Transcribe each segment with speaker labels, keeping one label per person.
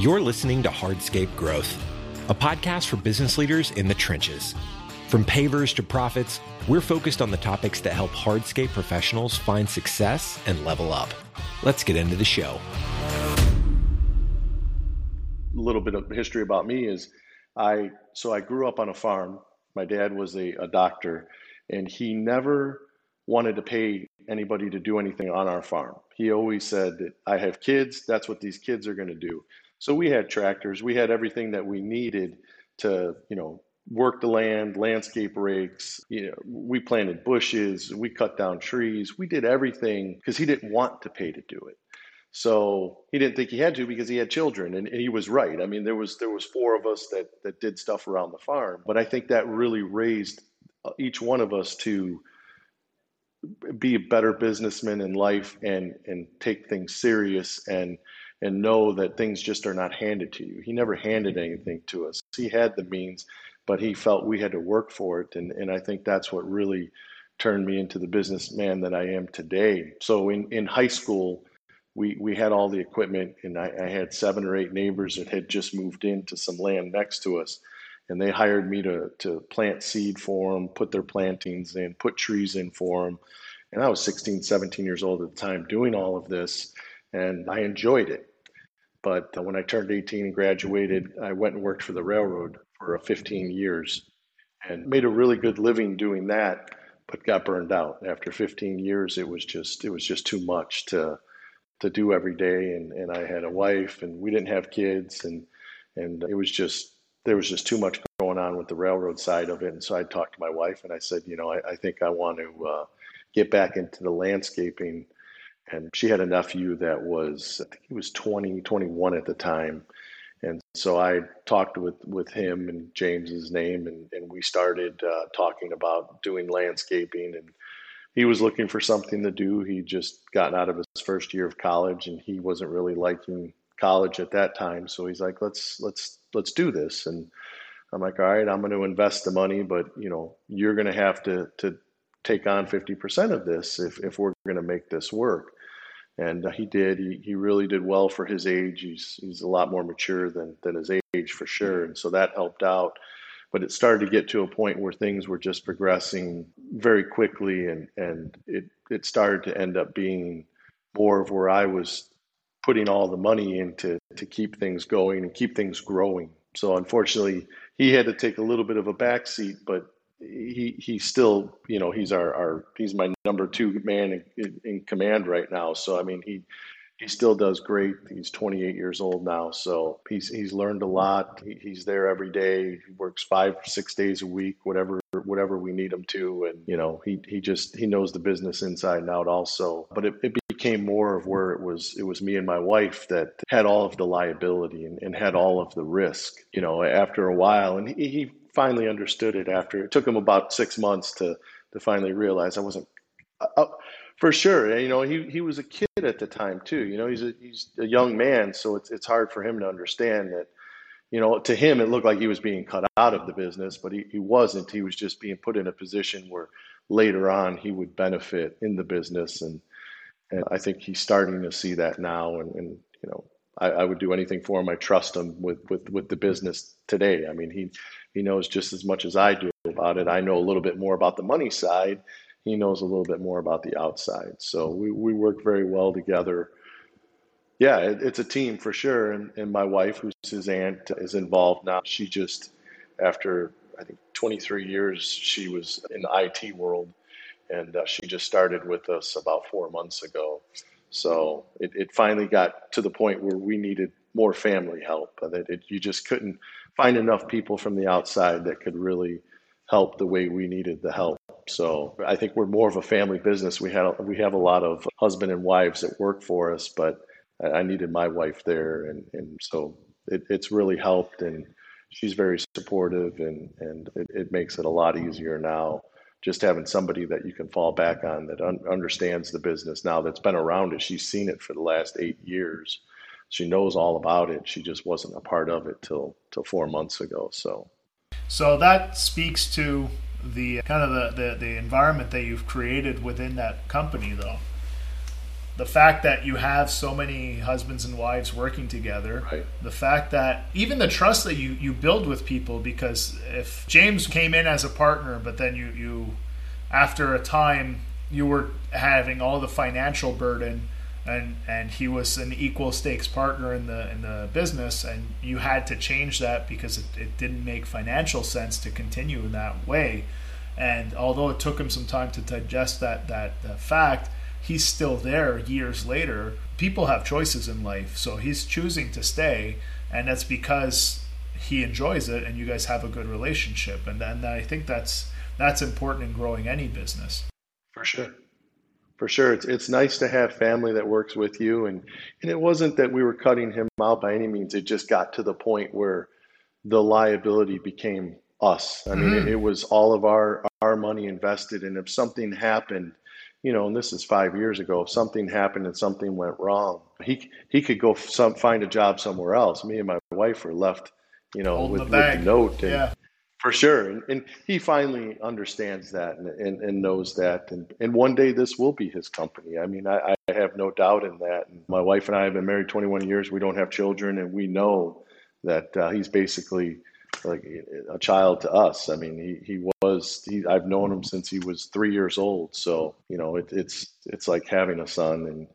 Speaker 1: You're listening to Hardscape Growth, a podcast for business leaders in the trenches. From pavers to profits, we're focused on the topics that help hardscape professionals find success and level up. Let's get into the show.
Speaker 2: A little bit of history about me is I so I grew up on a farm. My dad was a, a doctor, and he never wanted to pay anybody to do anything on our farm. He always said that I have kids, that's what these kids are going to do. So we had tractors, we had everything that we needed to, you know, work the land, landscape rakes, you know, we planted bushes, we cut down trees, we did everything because he didn't want to pay to do it. So he didn't think he had to because he had children, and, and, he was right. I mean, there was there was four of us that that did stuff around the farm, but I think that really raised uh, each one of us to be a better businessman in life and and take things serious and and know that things just are not handed to you. He never handed anything to us. He had the means, but he felt we had to work for it. And, and I think that's what really turned me into the businessman that I am today. So in, in high school, we, we had all the equipment, and I, I had seven or eight neighbors that had just moved into some land next to us. And they hired me to, to plant seed for them, put their plantings in, put trees in for them. And I was 16, 17 years old at the time doing all of this, and I enjoyed it but uh, when I turned 18 and graduated, I went and worked for the railroad for 15 years and made a really good living doing that, but got burned out. After 15 years, it was just it was just too much to to do every day and, and I had a wife and we didn't have kids and and it was just there was just too much going on with the railroad side of it. And so I talked to my wife and I said, you know, I, I think I want to uh, get back into the landscaping and she had a nephew that was I think he was 20, 21 at the time. And so I talked with, with him and James's name, and, and we started uh, talking about doing landscaping. And he was looking for something to do. He just gotten out of his first year of college, and he wasn't really liking college at that time. So he's like, "Let's let's let's do this." And I'm like, "All right, I'm going to invest the money, but you know, you're going to have to to take on 50% of this if if we're going to make this work." And uh, he did. He, he really did well for his age. He's he's a lot more mature than than his age for sure, and so that helped out. But it started to get to a point where things were just progressing very quickly, and and it it started to end up being more of where I was putting all the money into to keep things going and keep things growing. So unfortunately, he had to take a little bit of a backseat, but he he's still you know he's our, our he's my number two man in, in, command right now. So i mean he he still does great. He's 28 years old now. So he's he's learned a lot. He, he's there every day. He works five six days a week whatever whatever we need him to. And you know he he just he knows the business inside and out also. But it, it became more of where it was it was me and my wife that had all of the liability and, and had all of the risk you know after a while. And he, he finally understood it after it took him about six months to to finally realize I wasn't uh, uh, for sure. You know, he he was a kid at the time too. You know, he's a he's a young man, so it's it's hard for him to understand that. You know, to him, it looked like he was being cut out of the business, but he, he wasn't. He was just being put in a position where later on he would benefit in the business. And, and I think he's starting to see that now. And, and you know, I, I, would do anything for him. I trust him with, with, with the business today. I mean, he, he knows just as much as I do about it. I know a little bit more about the money side. He knows a little bit more about the outside. So we, we work very well together. Yeah, it, it's a team for sure. And, and my wife, who's his aunt, is involved now. She just, after I think 23 years, she was in the IT world. And uh, she just started with us about four months ago. So it, it finally got to the point where we needed more family help. That it, you just couldn't find enough people from the outside that could really help the way we needed the help. So I think we're more of a family business. We had we have a lot of husband and wives that work for us, but I needed my wife there, and and so it, it's really helped, and she's very supportive, and and it, it makes it a lot easier now. Just having somebody that you can fall back on that un- understands the business now, that's been around it. She's seen it for the last eight years, she knows all about it. She just wasn't a part of it till till four months ago. So,
Speaker 3: so that speaks to the kind of the, the, the environment that you've created within that company, though. The fact that you have so many husbands and wives working together,
Speaker 2: Right.
Speaker 3: the fact that even the trust that you, you build with people, because if James came in as a partner, but then you, you after a time you were having all the financial burden and and he was an equal stakes partner in the in the business and you had to change that because it, it didn't make financial sense to continue in that way and although it took him some time to digest that that, that fact he's still there years later people have choices in life so he's choosing to stay and that's because he enjoys it and you guys have a good relationship and then i think that's that's important in growing any business
Speaker 2: For sure. For sure. It's it's nice to have family that works with you and and it wasn't that we were cutting him out by any means. It just got to the point where the liability became us. I mean, mm-hmm. it, it was all of our our money invested and if something happened, you know, and this is 5 years ago, if something happened and something went wrong, he he could go some find a job somewhere else. Me and my wife were left, you know,
Speaker 3: Holding
Speaker 2: with,
Speaker 3: the
Speaker 2: with the note and
Speaker 3: yeah
Speaker 2: for sure. And, and he finally understands that and, and, and knows that. And, and one day this will be his company. I mean, I, I have no doubt in that. And my wife and I have been married 21 years. We don't have children, and we know that uh, he's basically like a child to us. I mean, he, he was, he, I've known him since he was three years old. So, you know, it, it's, it's like having a son and,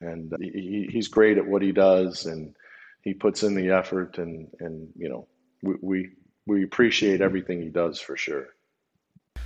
Speaker 2: and he, he's great at what he does and he puts in the effort and, and, you know, we, we, we appreciate everything he does for sure.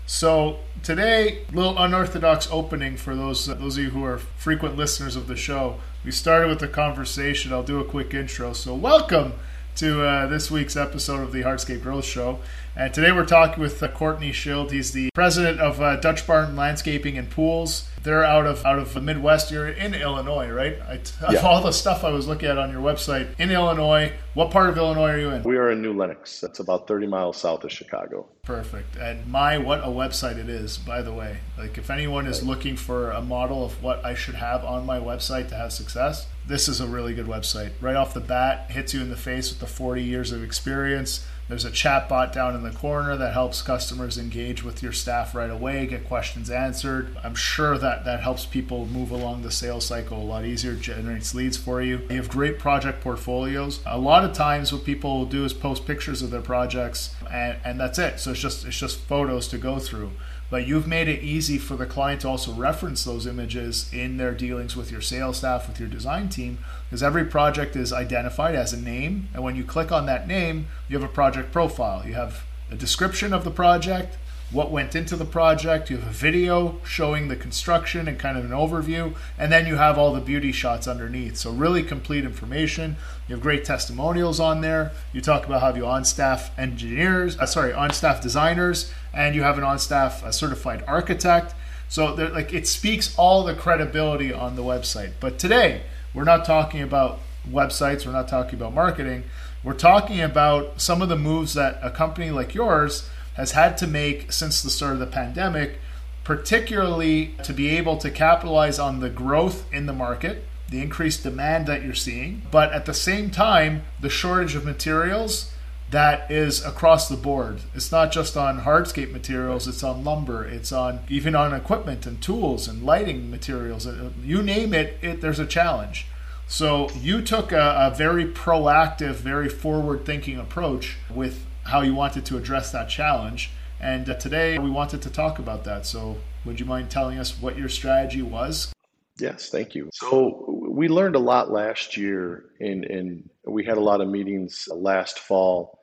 Speaker 3: So today, little unorthodox opening for those those of you who are frequent listeners of the show. We started with the conversation. I'll do a quick intro. So welcome to uh, this week's episode of the Hardscape Growth Show. And today we're talking with uh, Courtney Schild. He's the president of uh, Dutch Barn Landscaping and Pools. They're out of out of the Midwest. You're in Illinois, right? I, of all the stuff I was looking at on your website, in Illinois. What part of Illinois are you in?
Speaker 2: We are in New Lenox. That's about 30 miles south of Chicago.
Speaker 3: Perfect. And my, what a website it is, by the way. Like, if anyone is looking for a model of what I should have on my website to have success, this is a really good website. Right off the bat, hits you in the face with the 40 years of experience. There's a chat bot down in the corner that helps customers engage with your staff right away, get questions answered. I'm sure that that helps people move along the sales cycle a lot easier, generates leads for you. You have great project portfolios. A lot of times, what people will do is post pictures of their projects, and, and that's it. So it's just it's just photos to go through. But you've made it easy for the client to also reference those images in their dealings with your sales staff, with your design team, because every project is identified as a name. And when you click on that name, you have a project profile. You have a description of the project, what went into the project, you have a video showing the construction and kind of an overview, and then you have all the beauty shots underneath. So, really complete information. You have great testimonials on there. You talk about how you on staff engineers, uh, sorry, on staff designers, and you have an on staff certified architect. So, like, it speaks all the credibility on the website. But today, we're not talking about websites, we're not talking about marketing. We're talking about some of the moves that a company like yours has had to make since the start of the pandemic, particularly to be able to capitalize on the growth in the market, the increased demand that you're seeing, but at the same time, the shortage of materials that is across the board. It's not just on hardscape materials, it's on lumber, it's on even on equipment and tools and lighting materials. Uh, You name it, it there's a challenge. So you took a, a very proactive, very forward-thinking approach with how you wanted to address that challenge. And uh, today we wanted to talk about that. So would you mind telling us what your strategy was?
Speaker 2: Yes, thank you. So we learned a lot last year, and, and we had a lot of meetings last fall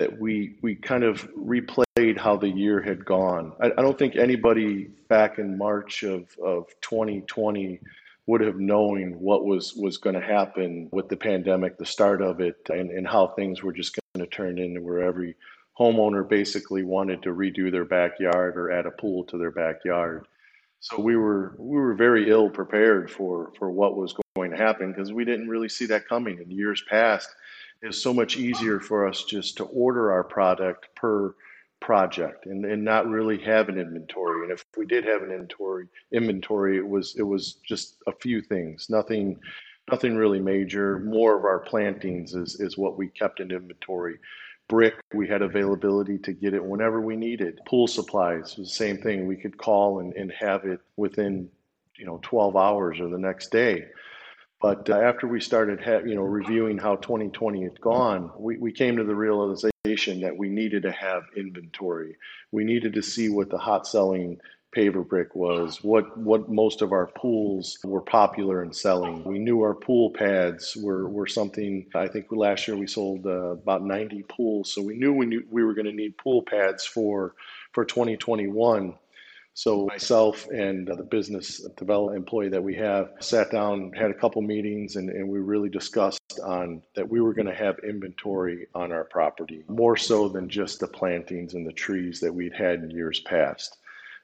Speaker 2: that we we kind of replayed how the year had gone. I, I don't think anybody back in March of, of 2020 would have known what was was going to happen with the pandemic, the start of it, and, and how things were just going to turn into where every homeowner basically wanted to redo their backyard or add a pool to their backyard. So we were we were very ill prepared for for what was going to happen because we didn't really see that coming. In years past, was so much easier for us just to order our product per project and, and not really have an inventory. And if we did have an inventory inventory, it was it was just a few things, nothing nothing really major. More of our plantings is is what we kept in inventory. Brick, we had availability to get it whenever we needed. Pool supplies was the same thing. We could call and, and have it within you know 12 hours or the next day. But uh, after we started, ha- you know, reviewing how 2020 had gone, we, we came to the realization that we needed to have inventory. We needed to see what the hot selling paver brick was, what what most of our pools were popular in selling. We knew our pool pads were, were something. I think last year we sold uh, about 90 pools, so we knew we knew we were going to need pool pads for for 2021. So myself and the business development employee that we have sat down, had a couple meetings, and, and we really discussed on that we were going to have inventory on our property, more so than just the plantings and the trees that we'd had in years past.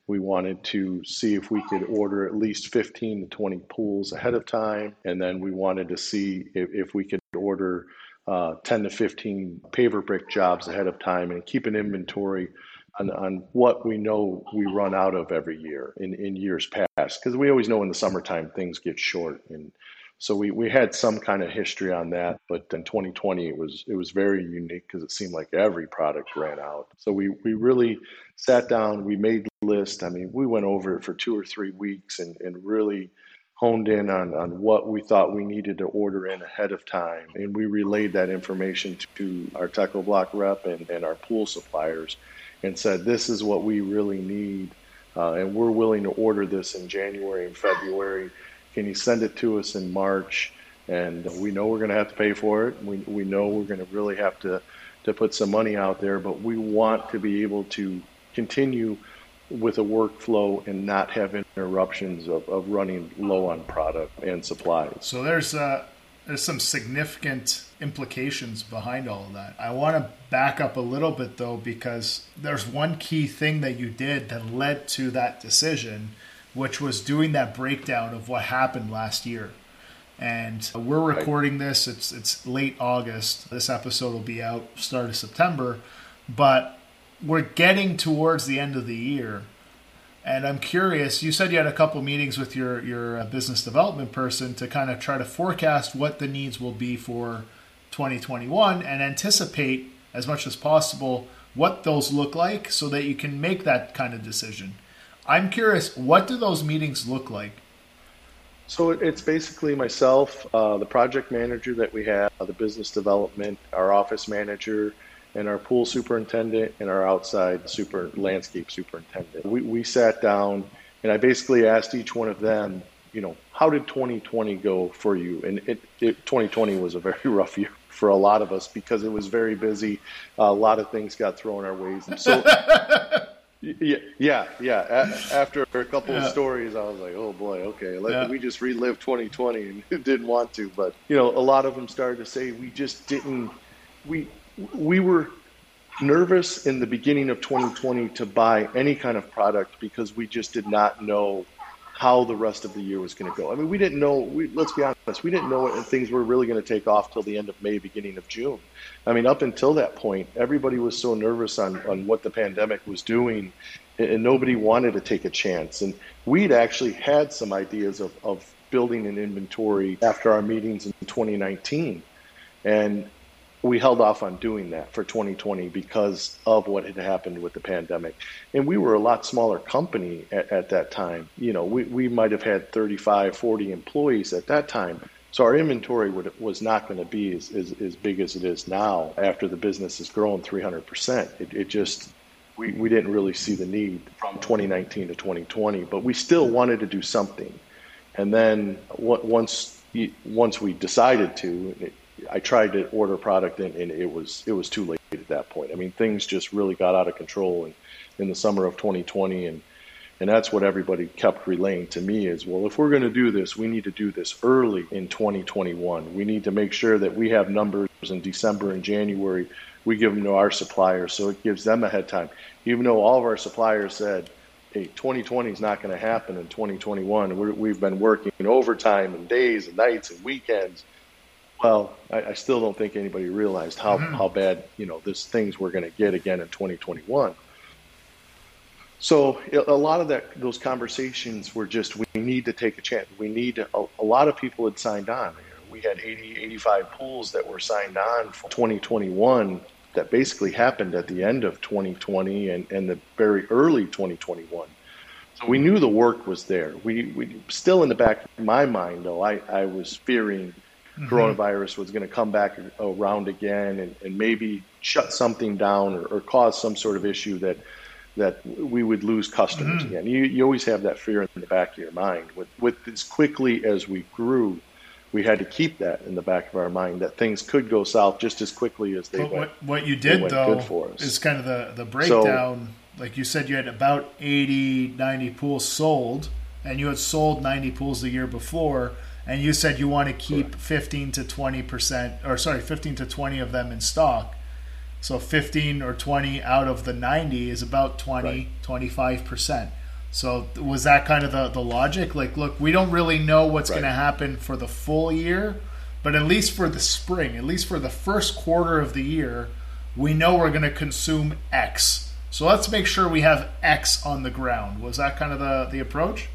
Speaker 2: We wanted to see if we could order at least 15 to 20 pools ahead of time. And then we wanted to see if, if we could order uh, 10 to 15 paver brick jobs ahead of time and keep an inventory on, on what we know we run out of every year in, in years past. Because we always know in the summertime things get short. And so we, we had some kind of history on that, but in 2020 it was it was very unique because it seemed like every product ran out. So we we really sat down, we made the list. I mean, we went over it for two or three weeks and, and really honed in on, on what we thought we needed to order in ahead of time. And we relayed that information to our Techo-Bloc rep and, and our pool suppliers and said, this is what we really need. Uh, and we're willing to order this in January and February can you send it to us in March? And we know we're going to have to pay for it. We, we know we're going to really have to, to put some money out there, but we want to be able to continue with a workflow and not have interruptions of, of running low on product and supplies.
Speaker 3: So there's uh, there's some significant implications behind all of that. I want to back up a little bit though because there's one key thing that you did that led to that decision which was doing that breakdown of what happened last year. And we're recording this. It's it's late August. This episode will be out start of September, but we're getting towards the end of the year. And I'm curious. You said you had a couple meetings with your your uh, business development person to kind of try to forecast what the needs will be for 2021 and anticipate as much as possible what those look like so that you can make that kind of decision. I'm curious, what do those meetings look like?
Speaker 2: So it's basically myself, uh, the project manager that we have, the business development, our office manager, and our pool superintendent and our outside super landscape superintendent. We, we sat down and I basically asked each one of them, you know, how did 2020 go for you? And it, it 2020 was a very rough year for a lot of us because it was very busy. Uh, a lot of things got thrown our ways. And so Yeah, yeah, yeah. after a couple yeah. of stories, I was like, "Oh boy, okay." Like, yeah. We just relived 2020 and didn't want to, but you know, a lot of them started to say we just didn't. We we were nervous in the beginning of 2020 to buy any kind of product because we just did not know how the rest of the year was going to go. I mean, we didn't know. We, let's be honest, we didn't know what things were really going to take off till the end of May, beginning of June. I mean, up until that point, everybody was so nervous on on what the pandemic was doing, and nobody wanted to take a chance. And we'd actually had some ideas of of building an inventory after our meetings in 2019, and we held off on doing that for 2020 because of what had happened with the pandemic. And we were a lot smaller company at, at that time. You know, we, we might have had 35, 40 employees at that time. So our inventory would, was not going to be as, as, as, big as it is now after the business has grown 300%. It, it just, we, we didn't really see the need from 2019 to 2020, but we still wanted to do something. And then once, once we decided to, I tried to order product and, and, it was it was too late at that point. I mean, things just really got out of control in, in the summer of 2020, and and that's what everybody kept relaying to me is, well, if we're going to do this, we need to do this early in 2021. We need to make sure that we have numbers in December and January. We give them to our suppliers, so it gives them a head time. Even though all of our suppliers said, hey, 2020 is not going to happen in 2021. we we've been working overtime and days and nights and weekends well, I, I, still don't think anybody realized how, mm-hmm. how bad you know this things were going to get again in 2021. So a lot of that those conversations were just we need to take a chance. We need to, a, a lot of people had signed on. We had 80, 85 pools that were signed on for 2021 that basically happened at the end of 2020 and, and the very early 2021. So we knew the work was there. We, we still in the back of my mind though, I, I was fearing mm-hmm. coronavirus was going to come back around again and, and maybe shut something down or, or, cause some sort of issue that that we would lose customers mm-hmm. again. You, you always have that fear in the back of your mind. With, with as quickly as we grew, we had to keep that in the back of our mind that things could go south just as quickly as they but
Speaker 3: went. What, what you did though is kind of the the breakdown. So, like you said, you had about 80, 90 pools sold, and you had sold 90 pools the year before and you said you want to keep Correct. 15 to 20 percent or sorry 15 to 20 of them in stock so 15 or 20 out of the 90 is about 20 right. 25 percent so was that kind of the, the logic like look we don't really know what's right. going to happen for the full year but at least for the spring at least for the first quarter of the year we know we're going to consume x so let's make sure we have x on the ground was that kind of the, the approach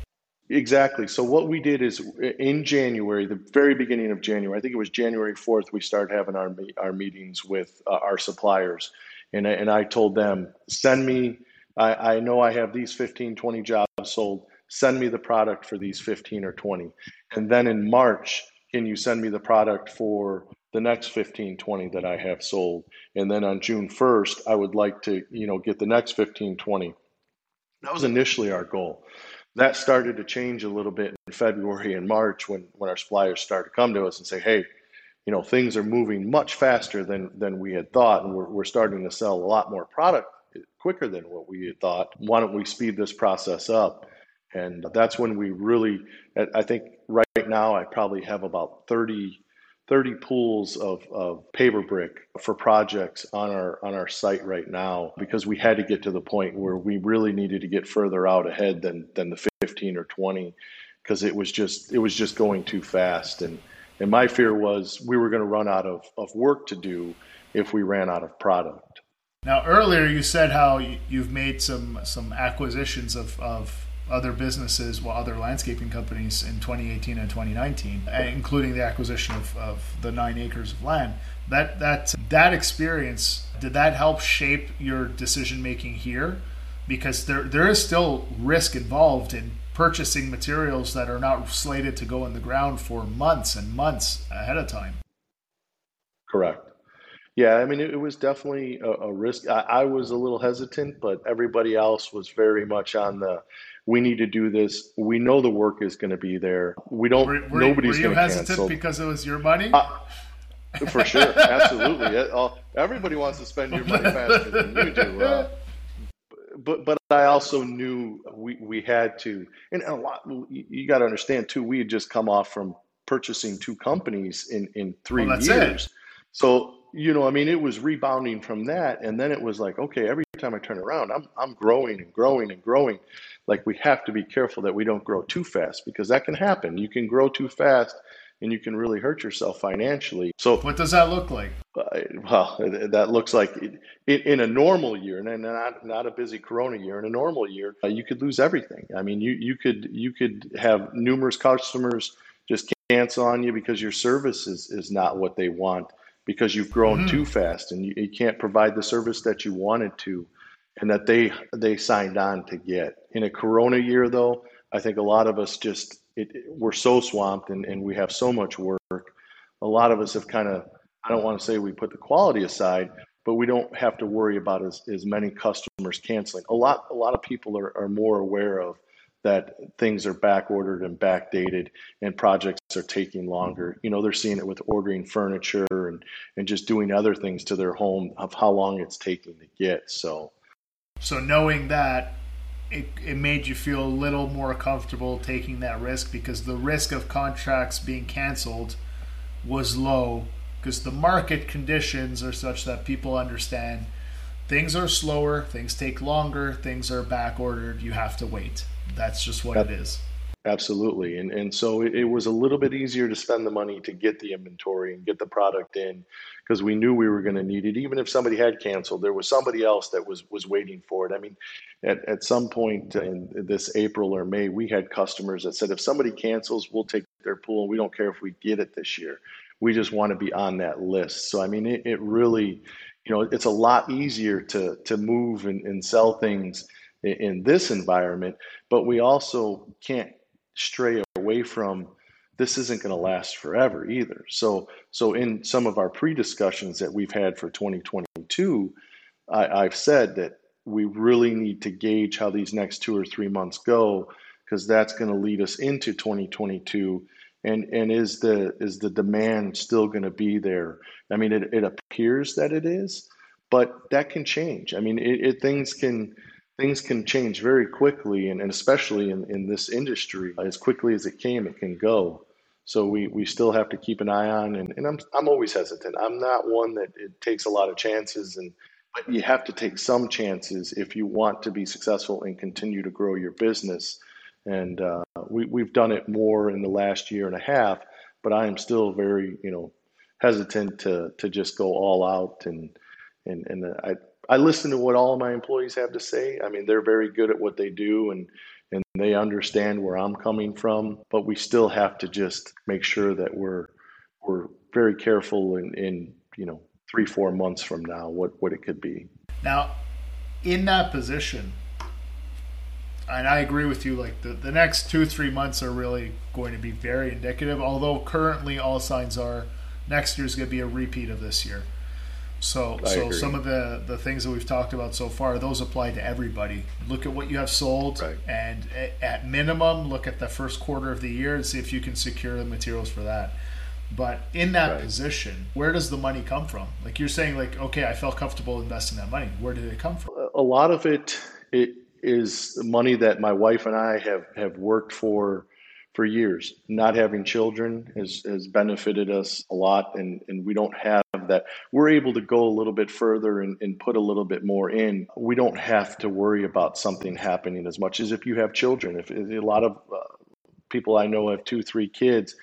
Speaker 2: Exactly. So what we did is in January, the very beginning of January, I think it was January 4th, we started having our our meetings with uh, our suppliers. And and I told them, send me, I, I know I have these 15, 20 jobs sold. Send me the product for these 15 or 20. And then in March, can you send me the product for the next 15, 20 that I have sold? And then on June 1st, I would like to, you know, get the next 15, 20. That was initially our goal that started to change a little bit in February and March when, when our suppliers started to come to us and say, hey, you know, things are moving much faster than, than we had thought, and we're, we're starting to sell a lot more product quicker than what we had thought. Why don't we speed this process up? And that's when we really, I think right now I probably have about 30 30 pools of, of paver brick for projects on our on our site right now because we had to get to the point where we really needed to get further out ahead than than the 15 or 20 because it was just it was just going too fast and and my fear was we were going to run out of, of work to do if we ran out of product.
Speaker 3: Now earlier you said how you've made some some acquisitions of, of other businesses, well, other landscaping companies in 2018 and 2019, uh, including the acquisition of, of the nine acres of land. That that that experience did that help shape your decision making here? Because there there is still risk involved in purchasing materials that are not slated to go in the ground for months and months ahead of time.
Speaker 2: Correct. Yeah, I mean, it, it was definitely a, a risk. I, I, was a little hesitant, but everybody else was very much on the we need to do this. We know the work is going to be there. We don't. Were, were, nobody's going to hesitant cancel.
Speaker 3: because it was your money? Uh,
Speaker 2: for sure, absolutely. Everybody wants to spend your money faster than you do. Uh, but but I also knew we, we had to, and a lot. You got to understand too. We had just come off from purchasing two companies in in three well, years. It. So you know, I mean, it was rebounding from that, and then it was like, okay, every time I turn around, I'm I'm growing and growing and growing like we have to be careful that we don't grow too fast because that can happen. You can grow too fast and you can really hurt yourself financially. So,
Speaker 3: what does that look like?
Speaker 2: Uh, well, that looks like it, in a normal year, and not not a busy Corona year. In a normal year, uh, you could lose everything. I mean, you you could you could have numerous customers just cancel on you because your service is is not what they want because you've grown mm-hmm. too fast and you, you can't provide the service that you wanted to and that they they signed on to get. In a Corona year, though, I think a lot of us just it, we're so swamped and, and we have so much work. A lot of us have kind of I don't want to say we put the quality aside, but we don't have to worry about as, as many customers canceling. A lot a lot of people are, are more aware of that things are back ordered and backdated and projects are taking longer. Mm-hmm. You know, they're seeing it with ordering furniture and, and just doing other things to their home of how long it's taking to get. So
Speaker 3: so knowing that, it, it made you feel a little more comfortable taking that risk because the risk of contracts being canceled was low because the market conditions are such that people understand things are slower, things take longer, things are back ordered, you have to wait. That's just what it is.
Speaker 2: Absolutely. And and so it, it, was a little bit easier to spend the money to get the inventory and get the product in because we knew we were going to need it. Even if somebody had canceled, there was somebody else that was was waiting for it. I mean, at, at some point in this April or May, we had customers that said, if somebody cancels, we'll take their pool and we don't care if we get it this year. We just want to be on that list. So I mean, it, it really, you know, it's a lot easier to to move and, and sell things in, this environment, but we also can't stray away from this isn't going to last forever either. So, so in some of our pre-discussions that we've had for 2022, I, I've said that we really need to gauge how these next two or three months go because that's going to lead us into 2022 and and is the is the demand still going to be there i mean it, it appears that it is but that can change i mean it, it things can things can change very quickly and, and especially in, in this industry as quickly as it came it can go. So we, we still have to keep an eye on and, and I'm, I'm always hesitant. I'm not one that it takes a lot of chances and but you have to take some chances if you want to be successful and continue to grow your business. And uh, we, we've done it more in the last year and a half but i am still very you know hesitant to to just go all out and and and i i listen to what all my employees have to say i mean they're very good at what they do and and they understand where i'm coming from but we still have to just make sure that we're we're very careful in in you know three four months from now what what it could be
Speaker 3: now in that position and I agree with you. Like the, the next two three months are really going to be very indicative. Although currently all signs are next year is going to be a repeat of this year. So I so agree. some of the the things that we've talked about so far, those apply to everybody. Look at what you have sold, right. and at minimum, look at the first quarter of the year and see if you can secure the materials for that. But in that right. position, where does the money come from? Like you're saying, like okay, I felt comfortable investing that money. Where did it come from?
Speaker 2: A lot of it, it is money that my wife and I have, have worked for for years. Not having children has, has benefited us a lot, and, and we don't have that. We're able to go a little bit further and, and put a little bit more in. We don't have to worry about something happening as much as if you have children. If, if a lot of uh, people I know have two, three kids,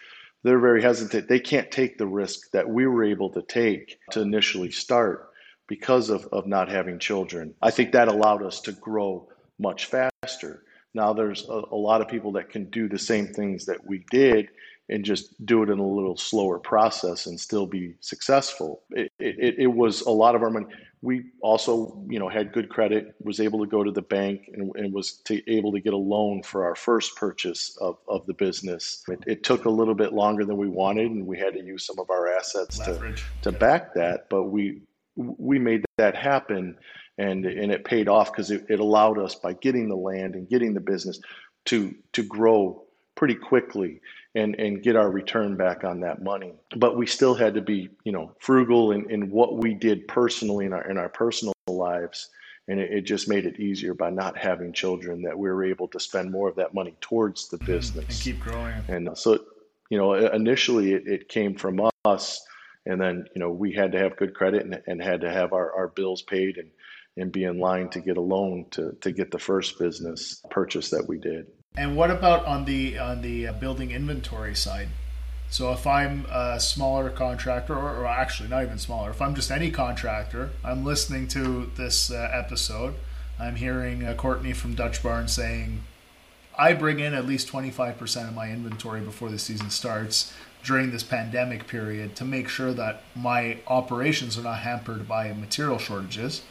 Speaker 2: they're very hesitant. They can't take the risk that we were able to take to initially start because of, of not having children. I think that allowed us to grow much faster. Now there's a, a, lot of people that can do the same things that we did and just do it in a little slower process and still be successful. It, it, it was a lot of our money. We also, you know, had good credit, was able to go to the bank and, and was to, able to get a loan for our first purchase of, of the business. It, it, took a little bit longer than we wanted, and we had to use some of our assets Leverage. to, to back that. But we we made that happen and and it paid off because it, it allowed us by getting the land and getting the business to to grow pretty quickly and and get our return back on that money. But we still had to be you know frugal in, in what we did personally in our in our personal lives. And it, it just made it easier by not having children that we were able to spend more of that money towards the business.
Speaker 3: And keep growing.
Speaker 2: And so you know initially it, it came from us. And then you know we had to have good credit and, and had to have our, our bills paid and and be in line to get a loan to, to get the first business purchase that we did.
Speaker 3: And what about on the on the uh, building inventory side? So if I'm a smaller contractor, or, or actually not even smaller, if I'm just any contractor, I'm listening to this uh, episode. I'm hearing uh, Courtney from Dutch Barn saying, I bring in at least 25% of my inventory before the season starts during this pandemic period to make sure that my operations are not hampered by material shortages.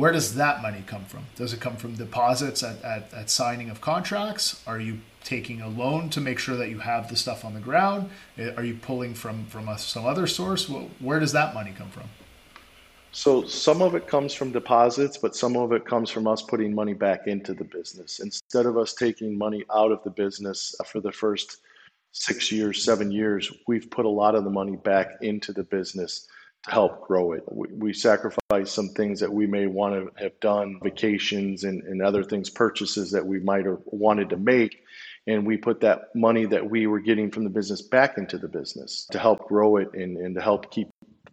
Speaker 3: Where does that money come from? Does it come from deposits at, at, at signing of contracts? Are you taking a loan to make sure that you have the stuff on the ground? Eh, are you pulling from from a, some other source? Where does that money come from?
Speaker 2: So some of it comes from deposits, but some of it comes from us putting money back into the business. Instead of us taking money out of the business for the first six years, seven years, we've put a lot of the money back into the business help grow it. We, we sacrifice some things that we may want to have done, vacations and, and other things, purchases that we might have wanted to make. And we put that money that we were getting from the business back into the business to help grow it and, and to help keep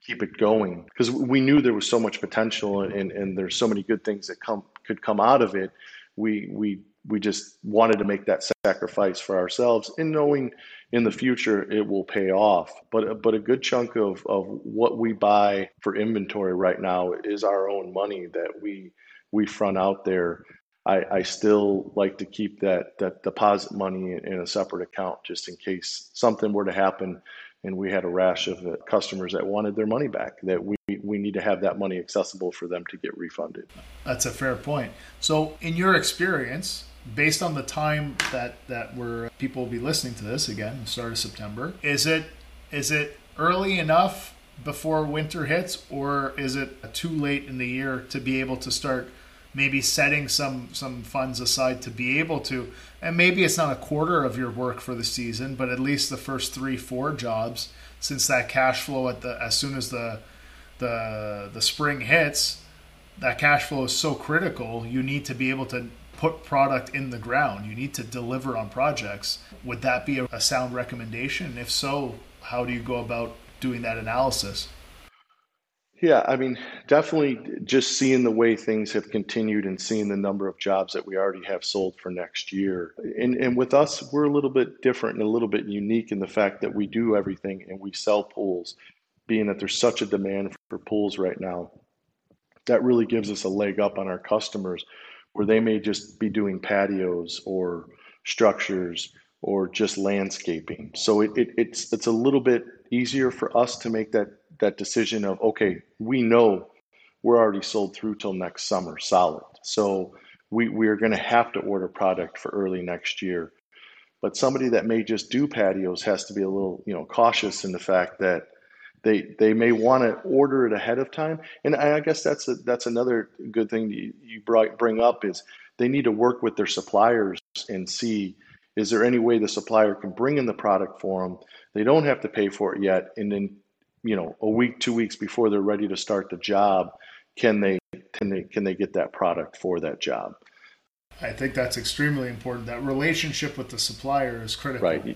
Speaker 2: keep it going because we knew there was so much potential and, and there's so many good things that come could come out of it we we we just wanted to make that sacrifice for ourselves and knowing in the future it will pay off. But but a good chunk of, of what we buy for inventory right now is our own money that we we front out there. I, I still like to keep that that deposit money in a separate account just in case something were to happen and we had a rash of customers that wanted their money back that we, we need to have that money accessible for them to get refunded.
Speaker 3: That's a fair point. So in your experience based on the time that that where people will be listening to this again the start of september is it is it early enough before winter hits or is it too late in the year to be able to start maybe setting some some funds aside to be able to. And maybe it's not a quarter of your work for the season but at least the first 3 4 jobs since that cash flow at the as soon as the the the spring hits that cash flow is so critical you need to be able to put product in the ground. You need to deliver on projects. Would that be a, a sound recommendation? If so how do you go about doing that analysis
Speaker 2: yeah, I mean, definitely just seeing the way things have continued and seeing the number of jobs that we already have sold for next year. And, and with us, we're a little bit different and a little bit unique in the fact that we do everything and we sell pools, being that there's such a demand for pools right now. That really gives us a leg up on our customers where they may just be doing patios or structures or just landscaping. So it, it, it's it's a little bit easier for us to make that that decision of okay, we know we're already sold through till next summer, solid. So we we are going to have to order product for early next year. But somebody that may just do patios has to be a little you know cautious in the fact that they they may want to order it ahead of time. And I guess that's a, that's another good thing you, you bring up is they need to work with their suppliers and see is there any way the supplier can bring in the product for them? They don't have to pay for it yet, and then you know a week, two weeks before they're ready to start the job, can they can they can they get that product for that job?
Speaker 3: I think that's extremely important. That relationship with the supplier is critical.
Speaker 2: Right.
Speaker 3: You,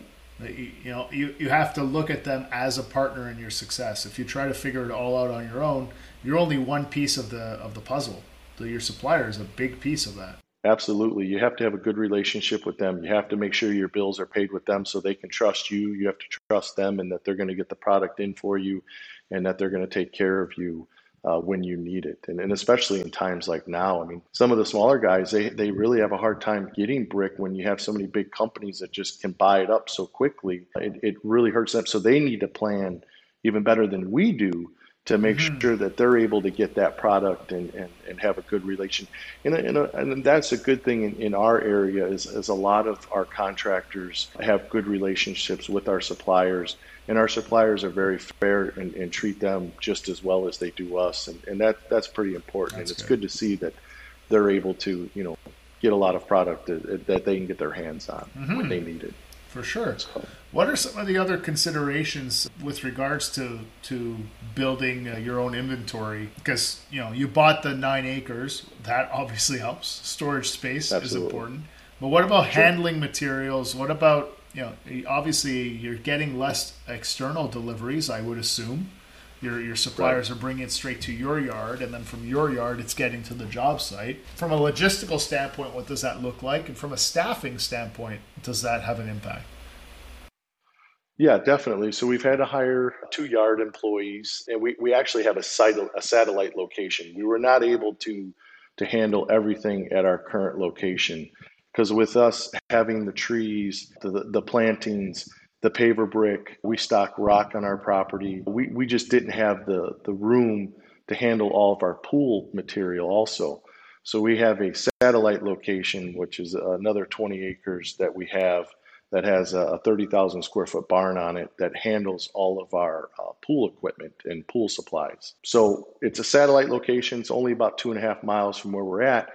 Speaker 3: you know, you, you have to look at them as a partner in your success. If you try to figure it all out on your own, you're only one piece of the of the puzzle. So your supplier is a big piece of that.
Speaker 2: Absolutely. You have to have a good relationship with them. You have to make sure your bills are paid with them so they can trust you. You have to trust them and that they're going to get the product in for you and that they're going to take care of you uh, when you need it. And, and especially in times like now, I mean, some of the smaller guys, they, they really have a hard time getting brick when you have so many big companies that just can buy it up so quickly. It, it really hurts them. So they need to plan even better than we do to make mm-hmm. sure that they're able to get that product and, and, and have a good relation. And, and, and that's a good thing in, in our area is, is a lot of our contractors have good relationships with our suppliers and our suppliers are very fair and, and treat them just as well as they do us. And, and that, that's pretty important. That's and it's good. good to see that they're able to, you know, get a lot of product that, that they can get their hands on mm-hmm. when they need it.
Speaker 3: For sure. So, what are some of the other considerations with regards to to building uh, your own inventory? Because you know you bought the nine acres, that obviously helps. Storage space Absolutely. is important. But what about sure. handling materials? What about you know obviously you're getting less external deliveries, I would assume. Your, your suppliers right. are bringing it straight to your yard, and then from your yard, it's getting to the job site. From a logistical standpoint, what does that look like? And from a staffing standpoint, does that have an impact?
Speaker 2: Yeah, definitely. So we've had to hire two yard employees, and we, we actually have a site a satellite location. We were not able to to handle everything at our current location because with us having the trees, the, the plantings, the paver brick, we stock rock on our property. We, we just didn't have the, the room to handle all of our pool material also. So we have a satellite location, which is another 20 acres that we have that has a 30,000 square foot barn on it that handles all of our uh, pool equipment and pool supplies. So it's a satellite location. It's only about two and a half miles from where we're at,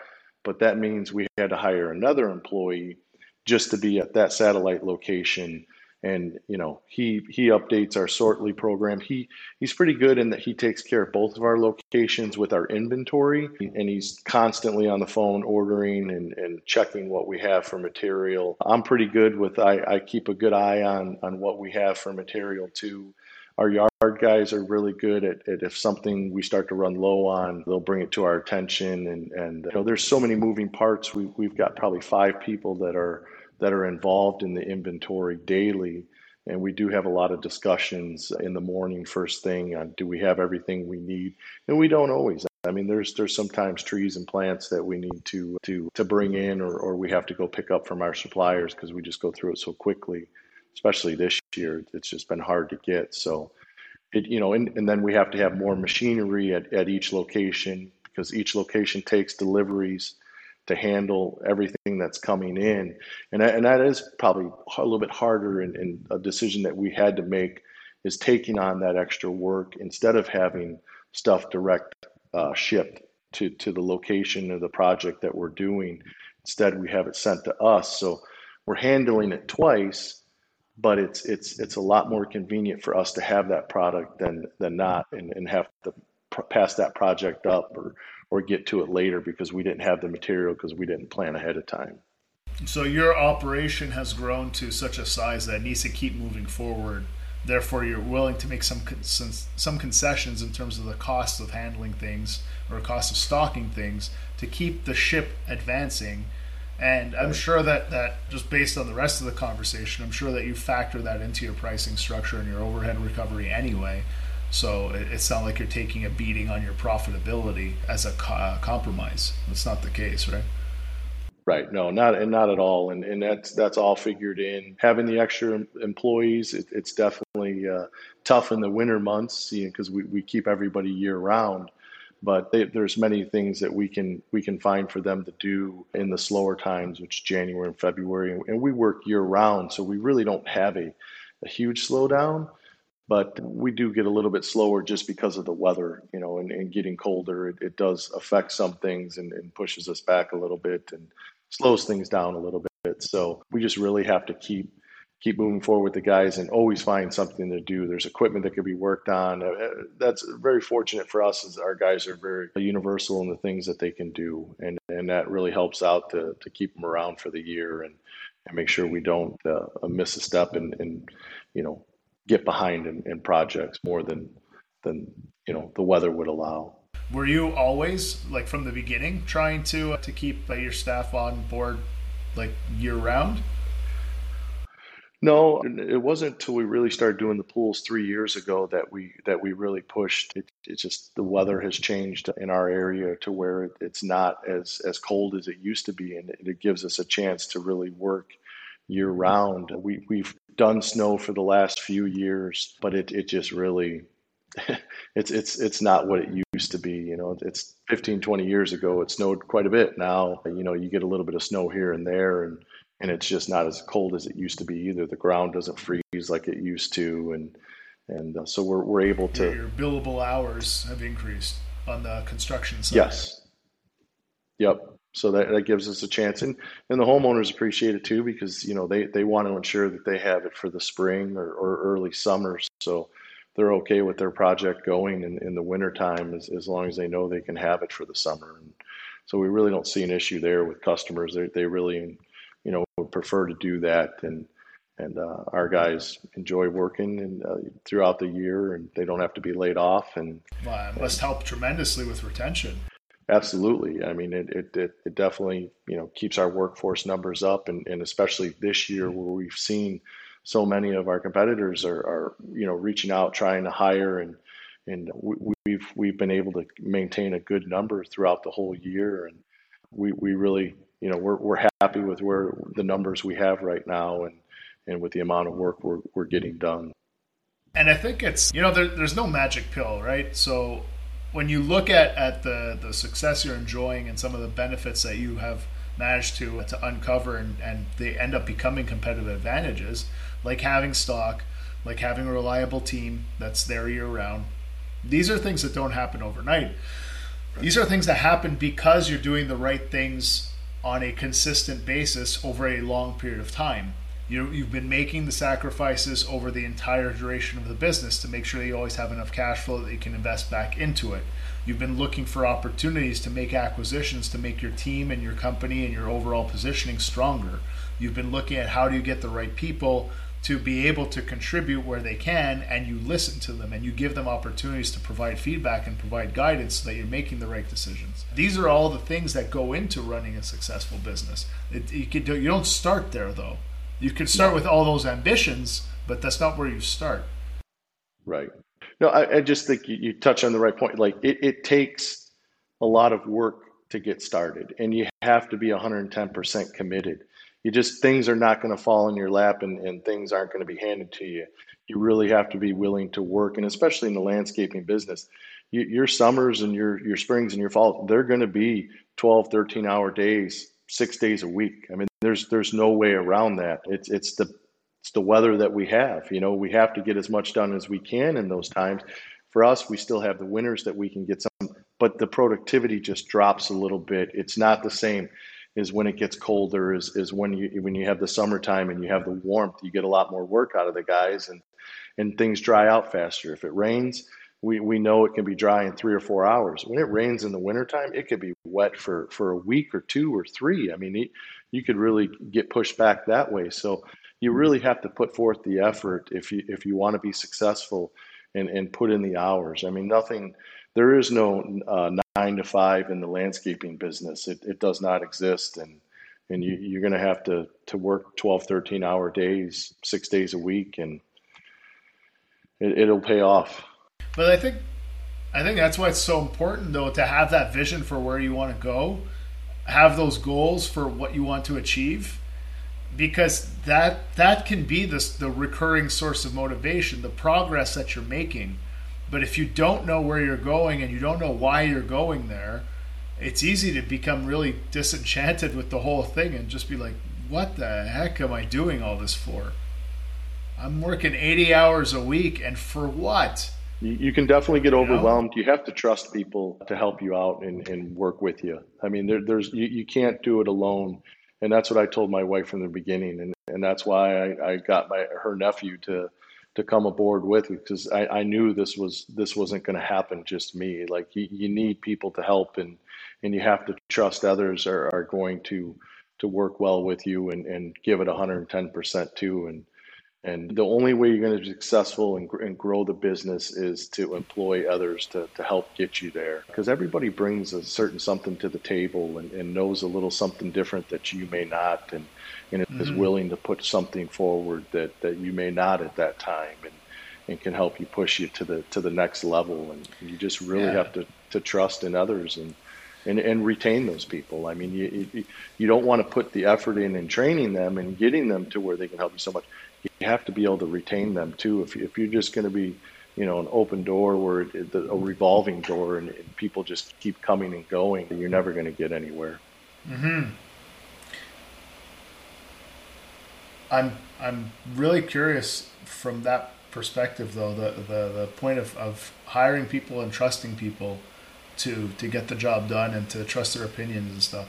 Speaker 2: but that means we had to hire another employee just to be at that satellite location and you know he he updates our Sortly program he he's pretty good in that he takes care of both of our locations with our inventory and he's constantly on the phone ordering and, and checking what we have for material i'm pretty good with I, I keep a good eye on on what we have for material too our yard guys are really good at, at, if something we start to run low on, they'll bring it to our attention. And, and you know, there's so many moving parts. We, we've got probably five people that are that are involved in the inventory daily. And we do have a lot of discussions in the morning, first thing, on do we have everything we need? And we don't always. I mean, there's there's sometimes trees and plants that we need to to to bring in, or, or we have to go pick up from our suppliers because we just go through it so quickly. especially this year. It's just been hard to get. So, it you know, and, and then we have to have more machinery at, at each location because each location takes deliveries to handle everything that's coming in. And, and that is probably a little bit harder and, and a decision that we had to make is taking on that extra work instead of having stuff direct uh, shipped to, to the location of the project that we're doing. Instead, we have it sent to us. So we're handling it twice, but it's it's it's a lot more convenient for us to have that product than than not and, and have to pr- pass that project up or or get to it later because we didn't have the material because we didn't plan ahead of time.
Speaker 3: So your operation has grown to such a size that it needs to keep moving forward. Therefore, you're willing to make some some concessions in terms of the cost of handling things or cost of stocking things to keep the ship advancing. And I'm sure that, that just based on the rest of the conversation, I'm sure that you factor that into your pricing structure and your overhead recovery anyway. So it, it's not like you're taking a beating on your profitability as a co- compromise. That's not the case, right?
Speaker 2: Right. No, not and not at all. And and that's that's all figured in. Having the extra employees, it, it's definitely uh, tough in the winter months, because you know, we, we keep everybody year round. But they, there's many things that we can we can find for them to do in the slower times, which January and February, and we work year round, so we really don't have a, a huge slowdown but we do get a little bit slower just because of the weather, you know, and, and getting colder. It, it, does affect some things and, and, pushes us back a little bit and slows things down a little bit. So we just really have to keep keep moving forward with the guys and always find something to do. There's equipment that could be worked on. Uh, that's very fortunate for us as our guys are very universal in the things that they can do. And, and that really helps out to, to keep them around for the year and, and make sure we don't uh, miss a step and, and, you know, get behind in, in projects more than than you know the weather would allow.
Speaker 3: Were you always like from the beginning trying to uh, to keep your staff on board like year round?
Speaker 2: No, it wasn't until we really started doing the pools three years ago that we that we really pushed. It, it's just the weather has changed in our area to where it's not as as cold as it used to be, and it gives us a chance to really work year round. We we've done snow for the last few years, but it, it just really it's it's it's not what it used to be. You know, it's 15, 20 years ago. It snowed quite a bit. Now, you know, you get a little bit of snow here and there, and and it's just not as cold as it used to be either. The ground doesn't freeze like it used to, and and uh, so we're we're able to.
Speaker 3: Your billable hours have increased on the construction side.
Speaker 2: Yes. Yep. So that, that gives us a chance, and and the homeowners appreciate it too because you know they they want to ensure that they have it for the spring or, or early summer, so they're okay with their project going in, in the wintertime as, as long as they know they can have it for the summer. And so we really don't see an issue there with customers. They they really you know would prefer to do that, and and uh, our guys enjoy working and uh, throughout the year, and they don't have to be laid off. And
Speaker 3: well, it must help tremendously with retention.
Speaker 2: Absolutely. I mean, it, it, it, it, definitely, you know, keeps our workforce numbers up. And, and especially this year where we've seen so many of our competitors are, are you know, reaching out, trying to hire and, and we've, we've been able to maintain a good number throughout the whole year. And we, we really, you know, we're, we're happy with where the numbers we have right now and, and with the amount of work we're, we're getting done.
Speaker 3: And I think it's, you know, there, there's no magic pill, right? So when you look at, at the, the success you're enjoying and some of the benefits that you have managed to to uncover and, and they end up becoming competitive advantages, like having stock, like having a reliable team that's there year round. These are things that don't happen overnight. These are things that happen because you're doing the right things on a consistent basis over a long period of time. You, you've been making the sacrifices over the entire duration of the business to make sure that you always have enough cash flow that you can invest back into it. You've been looking for opportunities to make acquisitions to make your team and your company and your overall positioning stronger. You've been looking at how do you get the right people to be able to contribute where they can and you listen to them and you give them opportunities to provide feedback and provide guidance so that you're making the right decisions. These are all the things that go into running a successful business. It, you, do, you don't start there though. You can start with all those ambitions, but that's not where you start.
Speaker 2: Right. No, I, I just think you, you, touch on the right point. Like it, it takes a lot of work to get started, and you have to be 110% committed. you just things are not going to fall in your lap and, and things aren't going to be handed to you. You really have to be willing to work, and especially in the landscaping business, you, your summers and your your springs and your falls, they're going to be 12, 13 hour days, six days a week. I mean, there's there's no way around that. It's it's the it's the weather that we have. You know, we have to get as much done as we can in those times. For us, we still have the winters that we can get some, but the productivity just drops a little bit. It's not the same as when it gets colder. Is is when you when you have the summertime and you have the warmth, you get a lot more work out of the guys and and things dry out faster. If it rains, we, we know it can be dry in three or four hours. When it rains in the wintertime, it could be wet for, for a week or two or three. I mean, it, you could really get pushed back that way. So you really have to put forth the effort if you if you want to be successful and, and put in the hours. I mean, nothing. There is no uh, nine to five in the landscaping business. It, it does not exist, and and you, you're going to have to to work 12, 13 hour days, six days a week, and it, it'll pay off.
Speaker 3: But I think I think that's why it's so important though to have that vision for where you want to go, have those goals for what you want to achieve because that that can be the the recurring source of motivation, the progress that you're making. But if you don't know where you're going and you don't know why you're going there, it's easy to become really disenchanted with the whole thing and just be like, what the heck am I doing all this for? I'm working 80 hours a week and for what?
Speaker 2: You, you can definitely get overwhelmed. You, have to trust people to help you out and, and work with you. I mean, there, there's you, you can't do it alone and that's what I told my wife from the beginning, and and that's why I, I got my her nephew to to come aboard with me because I, I knew this was this wasn't going to happen just me. Like you, you need people to help, and and you have to trust others are, are going to to work well with you and, and give it 110% too. And and the only way you're going to be successful and, and grow the business is to employ others to, to help get you there. Because everybody brings a certain something to the table and, and knows a little something different that you may not, and, and mm-hmm. is willing to put something forward that, that you may not at that time, and, and can help you push you to the to the next level. And you just really yeah. have to, to trust in others and, and, and retain those people. I mean, you, you, you don't want to put the effort in in training them and getting them to where they can help you so much you have to be able to retain them too. If, if you're just going to be, you know, an open door where it, a revolving door and, people just keep coming and going, you're never going to get anywhere.
Speaker 3: Hmm. I'm I'm really curious from that perspective, though. The the, the point of, of hiring people and trusting people to to get the job done and to trust their opinions and stuff.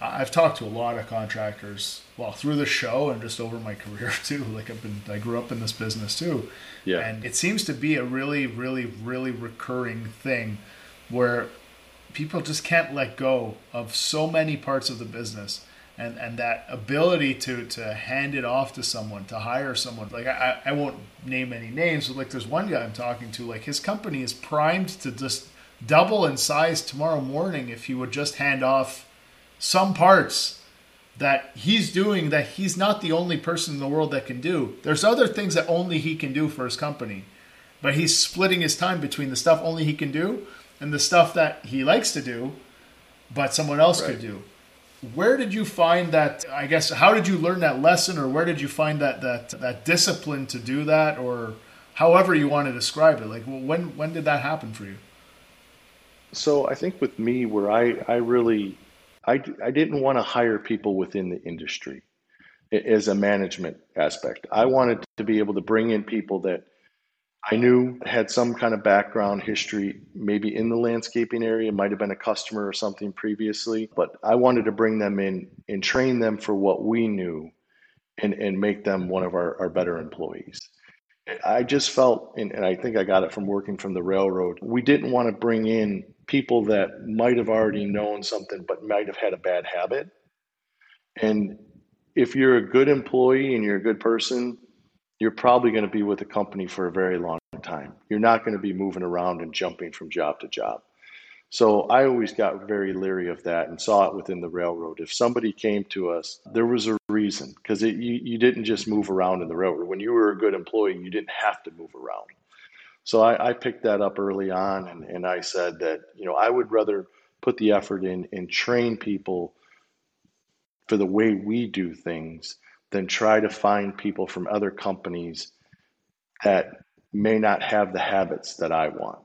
Speaker 3: I've talked to a lot of contractors, well, through the show and just over my career too. Like I've been, I grew up in this business too. Yeah. And it seems to be a really, really, really recurring thing where people just can't let go of so many parts of the business. And, and that ability to, to hand it off to someone, to hire someone. Like I, I won't name any names, but like there's one guy I'm talking to, like his company is primed to just double in size tomorrow morning if he would just hand off some parts that he's doing that he's not the only person in the world that can do. There's other things that only he can do for his company. But he's splitting his time between the stuff only he can do and the stuff that he likes to do, but someone else right. could do. Where did you find that? I guess how did you learn that lesson, or where did you find that that that discipline to do that, or however you want to describe it? Like when when did that happen for you?
Speaker 2: So I think with me, where I I really I, I didn't want to hire people within the industry as a management aspect. I wanted to be able to bring in people that I knew had some kind of background history, maybe in the landscaping area, might have been a customer or something previously, but I wanted to bring them in and train them for what we knew and, and make them one of our, our better employees. I just felt, and, and I think I got it from working from the railroad, we didn't want to bring in people that might have already known something but might have had a bad habit. And if you're a good employee and you're a good person, you're probably going to be with the company for a very long time. You're not going to be moving around and jumping from job to job. So I always got very leery of that and saw it within the railroad. If somebody came to us, there was a reason because you, you didn't just move around in the railroad. When you were a good employee, you didn't have to move around. So I, I picked that up early on, and, and I said that you know I would rather put the effort in and train people for the way we do things than try to find people from other companies that may not have the habits that I want.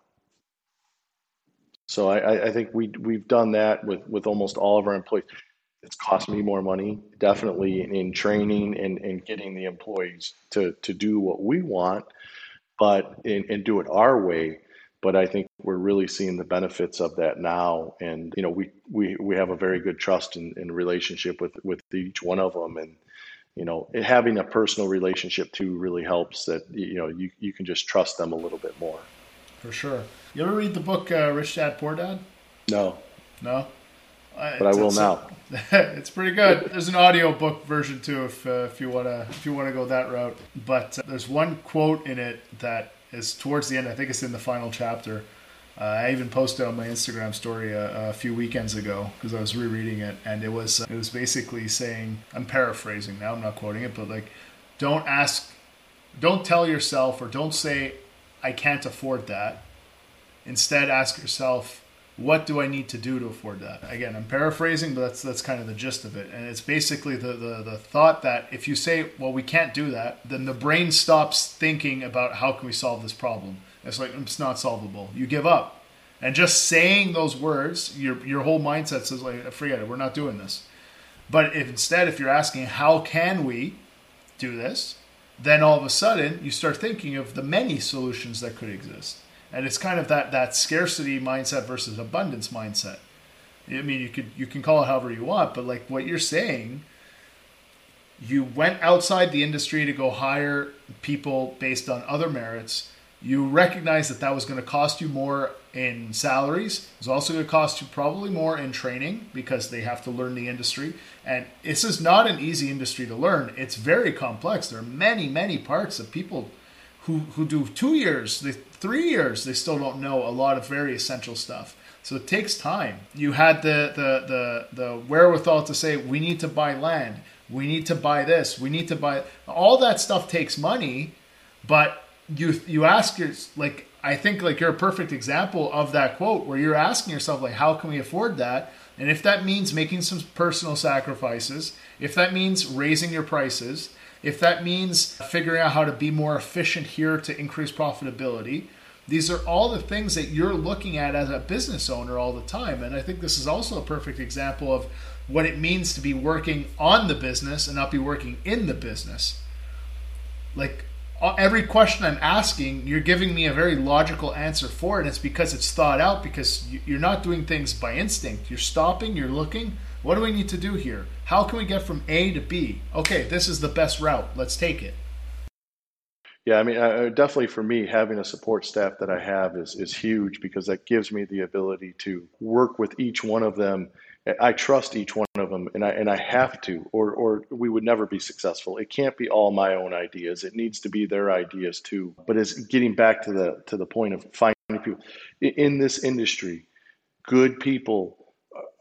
Speaker 2: So I, I think we we've done that with, with almost all of our employees. It's cost me more money, definitely in, in training and, and getting the employees to, to do what we want, but and, and do it our way. But I think we're really seeing the benefits of that now. And you know, we we, we have a very good trust and, and relationship with, with each one of them. And you know, having a personal relationship too really helps that, you know, you, you can just trust them a little bit more.
Speaker 3: For sure. You ever read the book uh, Rich Dad Poor Dad?
Speaker 2: No.
Speaker 3: No?
Speaker 2: But I will now.
Speaker 3: it's pretty good. There's an audio book version too, if uh, if you wanna if you wanna go that route. But uh, there's one quote in it that is towards the end. I think it's in the final chapter, uh, I even posted on my Instagram story a, a few weekends ago because I was rereading it, and it was it was basically saying I'm paraphrasing now. I'm not quoting it, but like, don't ask, don't tell yourself or don't say I can't afford that. Instead, ask yourself, what do I need to do to afford that? Again, I'm paraphrasing, but that's that's kind of the gist of it. And it's basically the, the, the thought that if you say, well, we can't do that, then the brain stops thinking about how can we solve this problem. It's like it's not solvable. You give up. And just saying those words, your your whole mindset says like forget it, we're not doing this. But if instead if you're asking how can we do this, then all of a sudden you start thinking of the many solutions that could exist. And it's kind of that that scarcity mindset versus abundance mindset. I mean, you could you can call it however you want, but like what you're saying, you went outside the industry to go hire people based on other merits you recognize that that was going to cost you more in salaries. It's also going to cost you probably more in training because they have to learn the industry. And this is not an easy industry to learn. It's very complex. There are many, many parts of people who, who do two years, they, three years, they still don't know a lot of very essential stuff. So it takes time. You had the, the, the, the wherewithal to say, we need to buy land, we need to buy this, we need to buy all that stuff takes money, but you you ask your like I think like you're a perfect example of that quote where you're asking yourself like how can we afford that and if that means making some personal sacrifices if that means raising your prices if that means figuring out how to be more efficient here to increase profitability these are all the things that you're looking at as a business owner all the time and I think this is also a perfect example of what it means to be working on the business and not be working in the business like uh, every question I'm asking, you're giving me a very logical answer for it. It's because it's thought out, because you're not doing things by instinct. You're stopping, you're looking. What do we need to do here? How can we get from A to B? Okay, this is the best route. Let's take it.
Speaker 2: Yeah, I mean, uh, definitely for me, having a support staff that I have is, is huge because that gives me the ability to work with each one of them I trust each one of them, and I and I have to, or or we would never be successful. It can't be all my own ideas. It needs to be their ideas too. But it's getting back to the to the point of finding people in this industry. Good people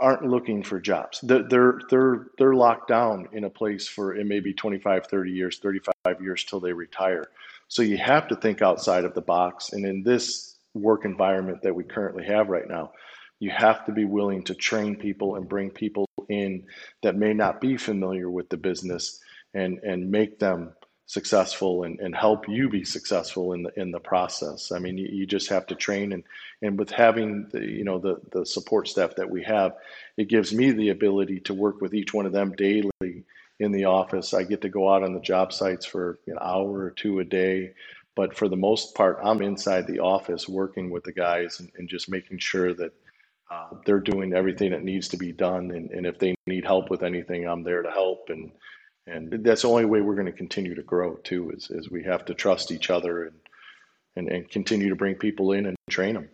Speaker 2: aren't looking for jobs. They're they're they're locked down in a place for it may be 25, 30 years, 35 years till they retire. So you have to think outside of the box. And in this work environment that we currently have right now, you have to be willing to train people and bring people in that may not be familiar with the business and and make them successful and, and help you be successful in the in the process. I mean, you, you just have to train and and with having the you know the the support staff that we have, it gives me the ability to work with each one of them daily in the office. I get to go out on the job sites for an hour or two a day, but for the most part, I'm inside the office working with the guys and, and just making sure that uh, they're doing everything that needs to be done, and, and if they need help with anything, I'm there to help. And and that's the only way we're going to continue to grow too. Is is we have to trust each other and and, and continue to bring people in and train them.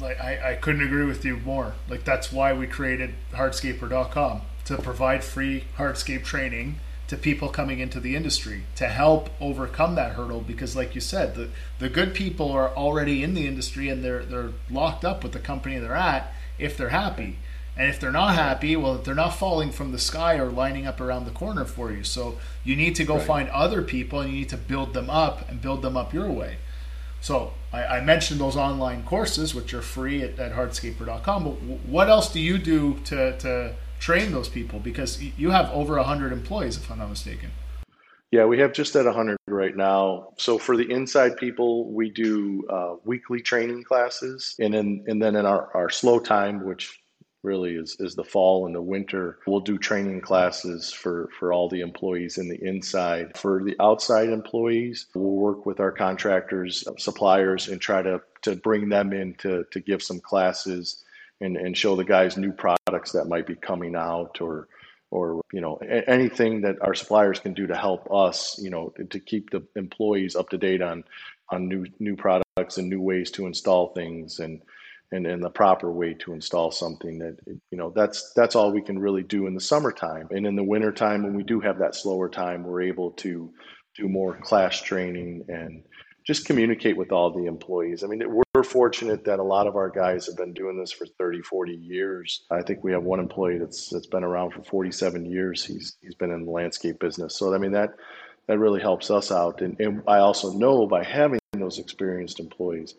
Speaker 3: Like I, I couldn't agree with you more. Like that's why we created Hardscaper.com to provide free hardscape training to people coming into the industry to help overcome that hurdle because like you said the the good people are already in the industry and they're they're locked up with the company they're at if they're happy and if they're not happy well they're not falling from the sky or lining up around the corner for you. So you need to go right. find other people and you need to build them up and build them up your way. So I, I mentioned those online courses which are free at, at hardscaper.com but what else do you do to, to train those people? Because you have over 100 employees if i'm not mistaken.
Speaker 2: Yeah we have just at 100 right now. So for the inside people we do uh, weekly training classes and then and then in our, our slow time which really is, is the fall and the winter. We'll do training classes for, for all the employees in the inside. For the outside employees, we'll work with our contractors, suppliers, and try to, to bring them in to, to give some classes and, and show the guys new products that might be coming out or or you know anything that our suppliers can do to help us you know to keep the employees up to date on on new new products and new ways to install things and and, and the proper way to install something that you know that's that's all we can really do in the summertime. And in the wintertime when we do have that slower time we're able to do more class training and just communicate with all the employees. I mean we're fortunate that a lot of our guys have been doing this for 30 40 years. I think we have one employee that's that's been around for 47 years. He's he's been in the landscape business. So i mean that that really helps us out. And, and i also know by having those experienced employees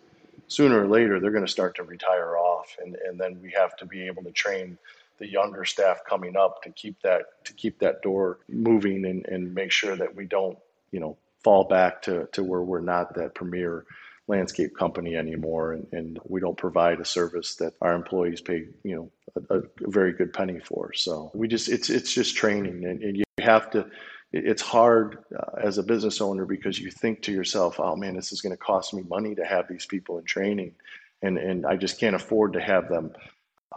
Speaker 2: sooner or later they're going to start to retire off and, and then we have to be able to train the younger staff coming up to keep that to keep that door moving and, and make sure that we don't you know fall back to, to where we're not that premier landscape company anymore and, and we don't provide a service that our employees pay you know a, a very good penny for. So we just it's it's just training and, and you have to it's hard uh, as a business owner because you think to yourself, oh man, this is going to cost me money to have these people in training. And, and I just can't afford to have them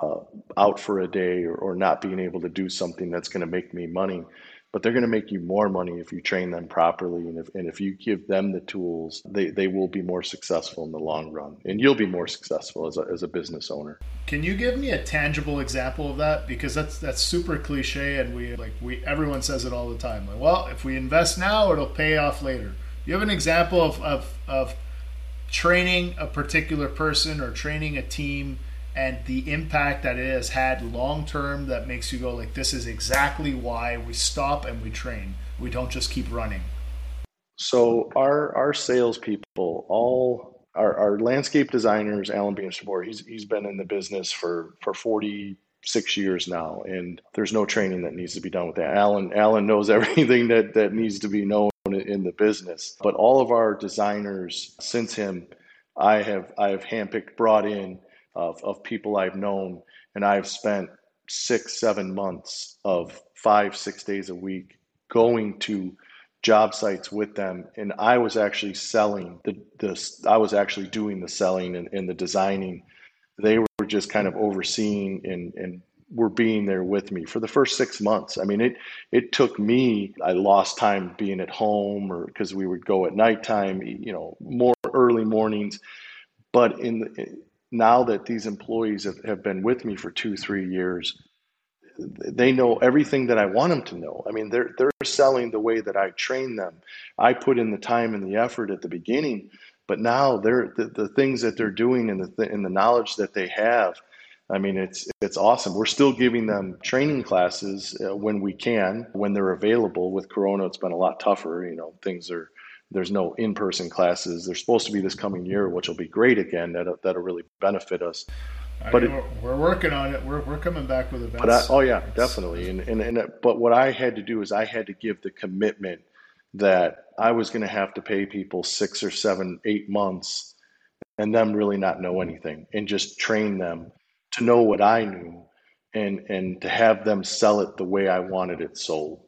Speaker 2: uh, out for a day or, or not being able to do something that's going to make me money but they're going to make you more money if you train them properly and if, and if you give them the tools they, they will be more successful in the long run and you'll be more successful as a, as a business owner.
Speaker 3: Can you give me a tangible example of that? Because that's that's super cliche and we like we everyone says it all the time. Like, well if we invest now it'll pay off later. You have an example of, of, of training a particular person or training a team and the impact that it has had long term that makes you go like this is exactly why we stop and we train. We don't just keep running.
Speaker 2: So our our salespeople all our, our landscape designers alan beamstabor he's he's been in the business for for 46 years now and there's no training that needs to be done with that. Alan alan knows everything that that needs to be known in the business. But all of our designers since him i have i have handpicked brought in of, of people I've known, and I've spent six, seven months of five, six days a week going to job sites with them and i was actually selling the, the i was actually doing the selling and, and the designing. They were just kind of overseeing and, and were being there with me for the first six months. I mean it it took me i lost time being at home or because we would go at nighttime you know more early mornings. But in the, now that these employees have, have been with me for two, three years, they know everything that I want them to know. I mean, they're they're selling the way that I train them. I put in the time and the effort at the beginning, but now they're the, the things that they're doing and the th- and the knowledge that they have. I mean, it's it's awesome. We're still giving them training classes uh, when we can, when they're available. With Corona, it's been a lot tougher. You know, things are there's no in-person classes. They're supposed to be this coming year, which will be great again. That'll, that'll really benefit us.
Speaker 3: I but mean, it, we're working on it. We're, we're coming back with events.
Speaker 2: But I, oh yeah, definitely. And, and and but what I had to do is I had to give the commitment that I was going to have to pay people six or seven, eight months, and them really not know anything, and just train them to know what I knew, and and to have them sell it the way I wanted it sold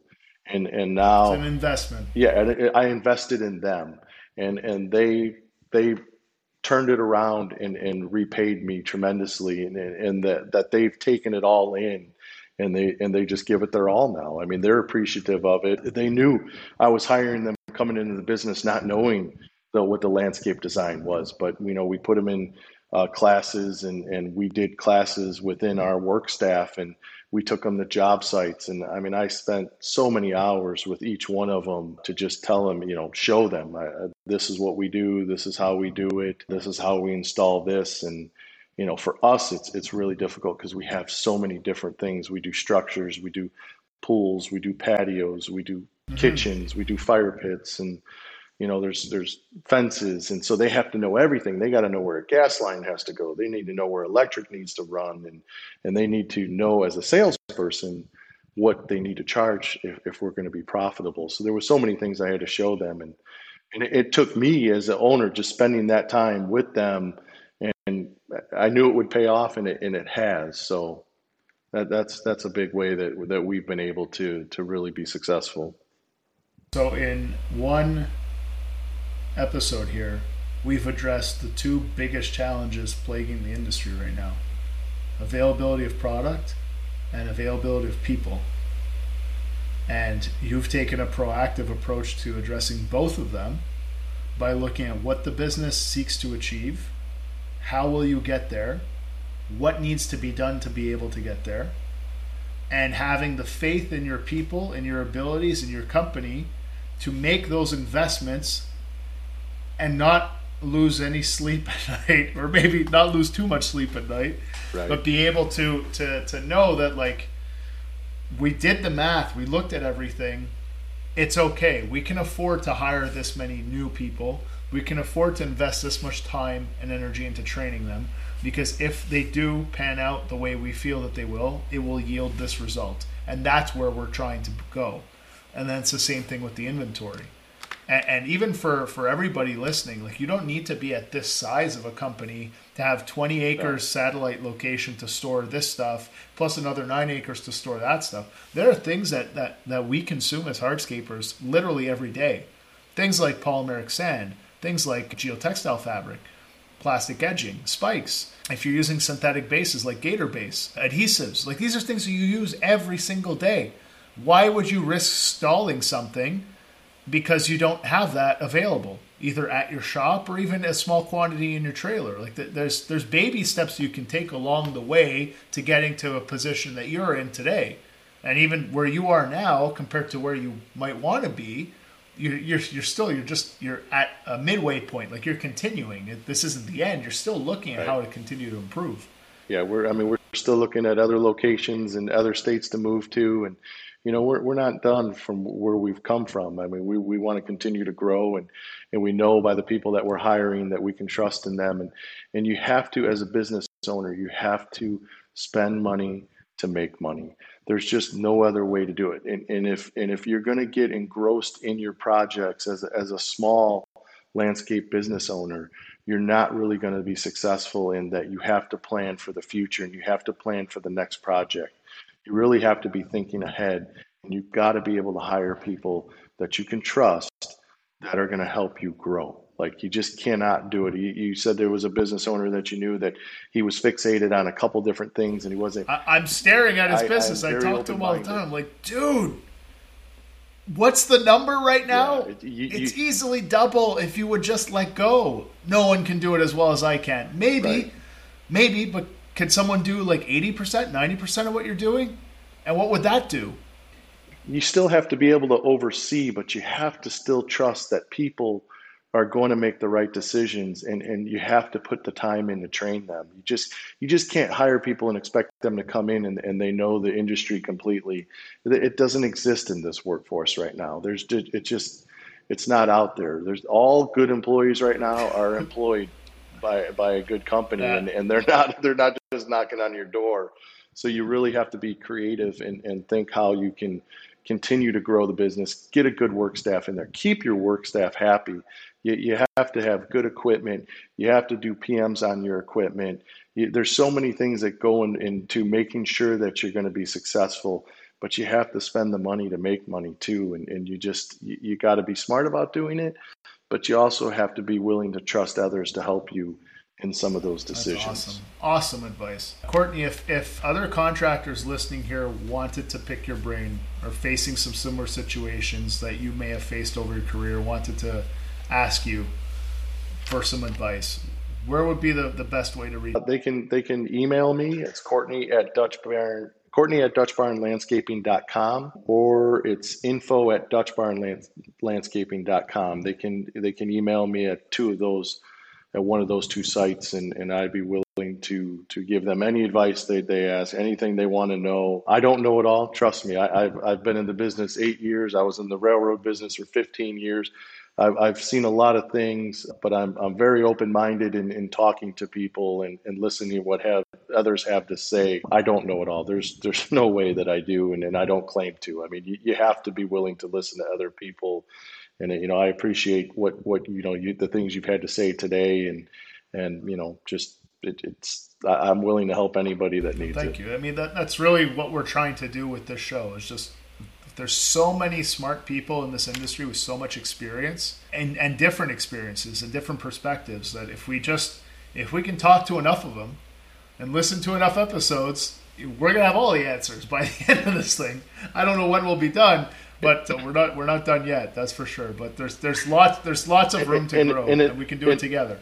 Speaker 2: and and now
Speaker 3: it's an investment.
Speaker 2: Yeah, and I invested in them, and and they they turned it around and, and repaid me tremendously, and and that that they've taken it all in, and they and they just give it their all now. I mean, they're appreciative of it. They knew I was hiring them coming into the business, not knowing the, what the landscape design was, but you know we put them in uh, classes and and we did classes within our work staff and we took them to job sites. And i mean i spent so many hours with each one of them to just tell them you know show them uh, this is what we do this is how we do it this is how we install this. And you know for us it's it's really difficult because we have so many different things. We do structures we do pools we do patios we do mm-hmm. kitchens we do fire pits. And you know there's there's fences and so they have to know everything. They got to know where a gas line has to go. They need to know where electric needs to run and and they need to know as a salesperson what they need to charge if, if we're going to be profitable. So there were so many things i had to show them and and it, took me as an owner just spending that time with them and i knew it would pay off and it, and it has. So that, that's that's a big way that that we've been able to to really be successful.
Speaker 3: So in one episode here, we've addressed the two biggest challenges plaguing the industry right now availability of product and availability of people. And you've taken a proactive approach to addressing both of them by looking at what the business seeks to achieve, how will you get there, what needs to be done to be able to get there, and having the faith in your people, in your abilities, in your company to make those investments and not lose any sleep at night or maybe not lose too much sleep at night right. but be able to to to know that like we did the math we looked at everything. It's okay. We can afford to hire this many new people. We can afford to invest this much time and energy into training them because if they do pan out the way we feel that they will it will yield this result. And that's where we're trying to go. And then it's the same thing with the inventory and, and, even for for everybody listening like you don't need to be at this size of a company to have 20 acres satellite location to store this stuff plus another 9 acres to store that stuff. There are things that that that we consume as hardscapers literally every day. Things like polymeric sand things like geotextile fabric plastic edging spikes. If you're using synthetic bases like gator base adhesives like these are things that you use every single day. Why would you risk stalling something because you don't have that available either at your shop or even a small quantity in your trailer. Like there's there's baby steps you can take along the way to getting to a position that you're in today. And even where you are now compared to where you might want to be you're, you're, you're still you're just you're at a midway point like you're continuing. This isn't the end. You're still looking at right. how to continue to improve.
Speaker 2: Yeah we're i mean we're still looking at other locations and other states to move to and you know, we're, we're not done from where we've come from. I mean, we, we want to continue to grow and, and we know by the people that we're hiring that we can trust in them. And, and you have to, as a business owner, you have to spend money to make money. There's just no other way to do it. And, and if, and if you're going to get engrossed in your projects as a, as a small landscape business owner, you're not really going to be successful in that you have to plan for the future and you have to plan for the next project you really have to be thinking ahead and you've got to be able to hire people that you can trust that are going to help you grow. Like you just cannot do it. You, you, said there was a business owner that you knew that he was fixated on a couple different things and he wasn't
Speaker 3: I, am staring at his I, business. I talk to him all the time. I'm like dude what's the number right now? yeah, you, it's you, easily double if you would just let go. No one can do it as well as i can. Maybe right. maybe but can someone do like 80%, 90% of what you're doing? And what would that do?
Speaker 2: You still have to be able to oversee, but you have to still trust that people are going to make the right decisions and, and you have to put the time in to train them. You just you just can't hire people and expect them to come in and, and they know the industry completely. It doesn't exist in this workforce right now. There's it just it's not out there. There's all good employees right now are employed by by a good company yeah. and, and they're not they're not just knocking on your door. So you really have to be creative and, and think how you can continue to grow the business get a good work staff in there keep your work staff happy. You, you have to have good equipment. You have to do pms on your equipment. You, there's so many things that go in, into making sure that you're going to be successful but you have to spend the money to make money too. And, and you just you, you got to be smart about doing it but you also have to be willing to trust others to help you in some of those decisions.
Speaker 3: That's awesome. Awesome advice. Courtney, if, if other contractors listening here wanted to pick your brain or facing some similar situations that you may have faced over your career, wanted to ask you for some advice, where would be the, the best way to reach?
Speaker 2: They can they can email me. It's Courtney at Dutch Barn Courtney at DutchBarnLandscaping.com or it's info at DutchBarnLandscaping.com. They can they can email me at two of those at one of those two sites and, and I'd be willing to to give them any advice they, they ask, anything they want to know. I don't know it all. Trust me. I, have I've been in the business eight years. I was in the railroad business for 15 years. I've, I've seen a lot of things, but I'm, I'm very open minded in, in talking to people and, and listening to what have others have to say. I don't know it all. There's there's no way that I do, and, and I don't claim to. I mean, you, you have to be willing to listen to other people, and you know I appreciate what what you know you, the things you've had to say today, and and you know just it, it's I'm willing to help anybody that needs
Speaker 3: Thank
Speaker 2: it.
Speaker 3: Thank you. I mean that that's really what we're trying to do with this show is just there's so many smart people in this industry with so much experience and, and different experiences and different perspectives that if we just if we can talk to enough of them and listen to enough episodes we're gonna have all the answers by the end of this thing. I don't know when we'll be done but uh, we're not we're not done yet that's for sure. But there's there's lots there's lots of room to and, grow and, it, and we can do it, it together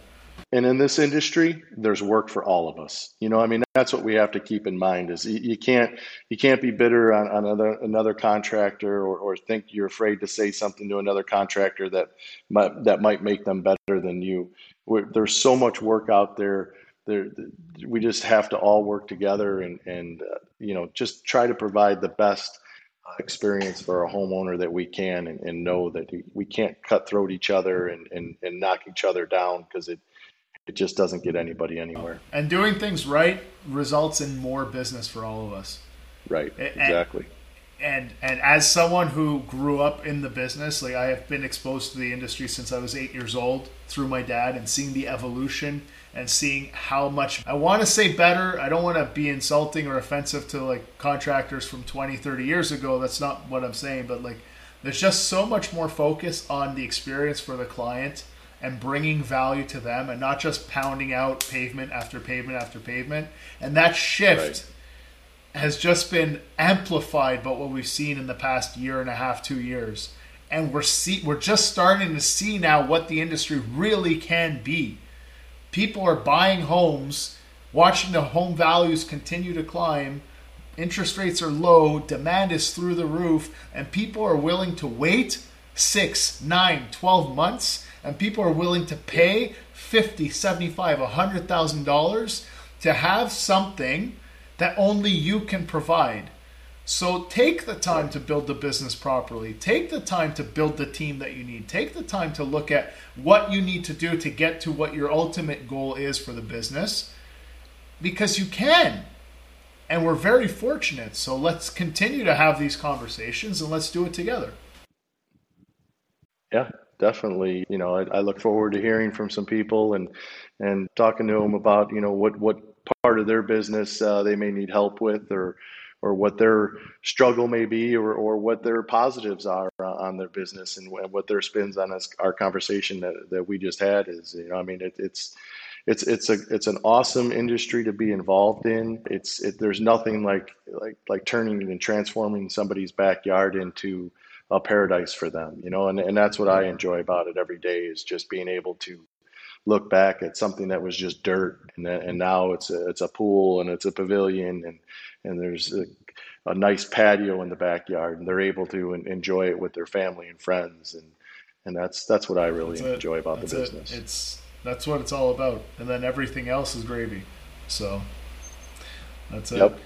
Speaker 2: and in this industry there's work for all of us. You know i mean that's what we have to keep in mind is you, can't you can't be bitter on, on another another contractor or, or think you're afraid to say something to another contractor that might that might make them better than you. We're, there's so much work out there. There we just have to all work together and and uh, you know just try to provide the best experience for a homeowner that we can and, and know that we can't cutthroat each other and, and, and knock each other down because it it just doesn't get anybody anywhere.
Speaker 3: And doing things right results in more business for all of us.
Speaker 2: Right. Exactly.
Speaker 3: And, and and as someone who grew up in the business, like I have been exposed to the industry since I was eight years old through my dad, and seeing the evolution and seeing how much I want to say better. I don't want to be insulting or offensive to like contractors from 20, 30 years ago. That's not what I'm saying, but like there's just so much more focus on the experience for the client and bringing value to them and not just pounding out pavement after pavement after pavement. And that shift right. has just been amplified by what we've seen in the past year and a half, two years. And we're see we're just starting to see now what the industry really can be. People are buying homes, watching the home values continue to climb. Interest rates are low, demand is through the roof, and people are willing to wait six, nine, 12 months and people are willing to pay 50 75 100000 dollars to have something that only you can provide. So take the time to build the business properly. Take the time to build the team that you need. Take the time to look at what you need to do to get to what your ultimate goal is for the business. Because you can. And we're very fortunate. So let's continue to have these conversations and let's do it together.
Speaker 2: Yeah definitely, you know, I, I, look forward to hearing from some people and and talking to them about, you know, what what part of their business uh, they may need help with, or or what their struggle may be, or or what their positives are on their business, and what their spins on us, our conversation that that we just had is, you know, I mean, it, it's it's it's a it's an awesome industry to be involved in. It's it, there's nothing like like like turning and transforming somebody's backyard into a paradise for them, you know, and, and that's what I enjoy about it every day is just being able to look back at something that was just dirt and, and now it's a, it's a pool and it's a pavilion and, and there's a, a nice patio in the backyard and they're able to enjoy it with their family and friends. And, and that's, that's what I really that's enjoy about
Speaker 3: that's
Speaker 2: the business.
Speaker 3: It. It's, that's what it's all about. And then everything else is gravy. So that's it. Yep.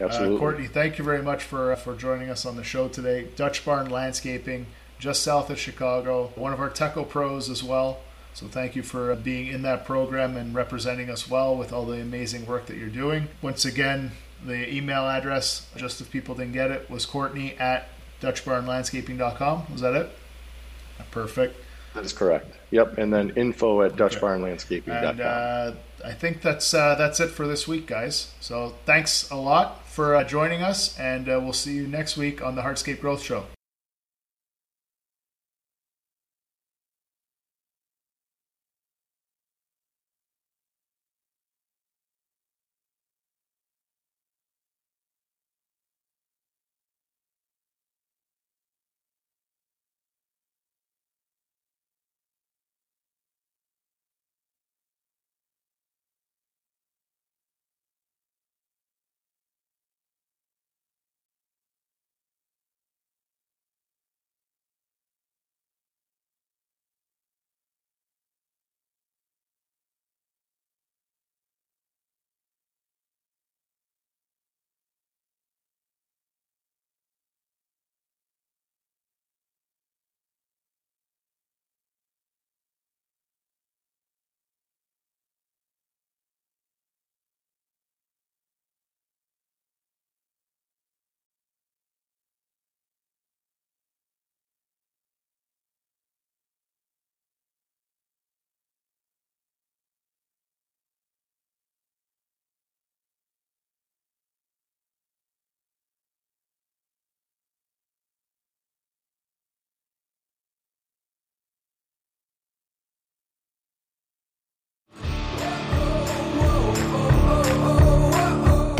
Speaker 3: Absolutely. Uh, Courtney, thank you very much for, uh, for joining us on the show today. Dutch Barn Landscaping, just south of Chicago, one of our Techo pros as well. So thank you for uh, being in that program and representing us well with all the amazing work that you're doing. Once again, the email address, just if people didn't get it, was Courtney at DutchBarnLandscaping.com. Was that it? Perfect.
Speaker 2: That is correct. Yep, and then info at DutchBarnLandscaping.com. And uh,
Speaker 3: I think that's uh, that's it for this week, guys. So thanks a lot for uh, joining us, and uh, we'll see you next week on the Hardscape Growth Show.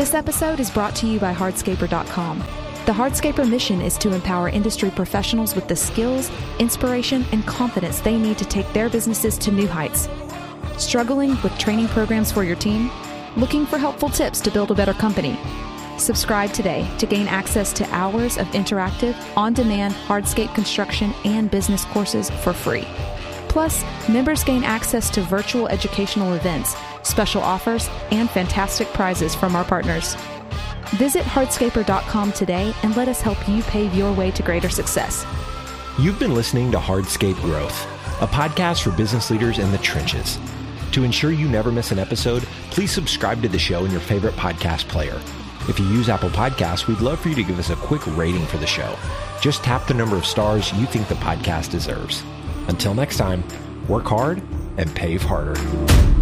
Speaker 4: This episode is brought to you by Hardscaper.com. The Hardscaper mission is to empower industry professionals with the skills, inspiration, and confidence they need to take their businesses to new heights. Struggling with training programs for your team? Looking for helpful tips to build a better company? Subscribe today to gain access to hours of interactive, on demand hardscape construction and business courses for free. Plus, members gain access to virtual educational events, special offers, and fantastic prizes from our partners. Visit hardscaper.com today and let us help you pave your way to greater success.
Speaker 1: You've been listening to Hardscape Growth, a podcast for business leaders in the trenches. To ensure you never miss an episode, please subscribe to the show in your favorite podcast player. If you use Apple Podcasts, we'd love for you to give us a quick rating for the show. Just tap the number of stars you think the podcast deserves. Until next time, work hard and pave harder.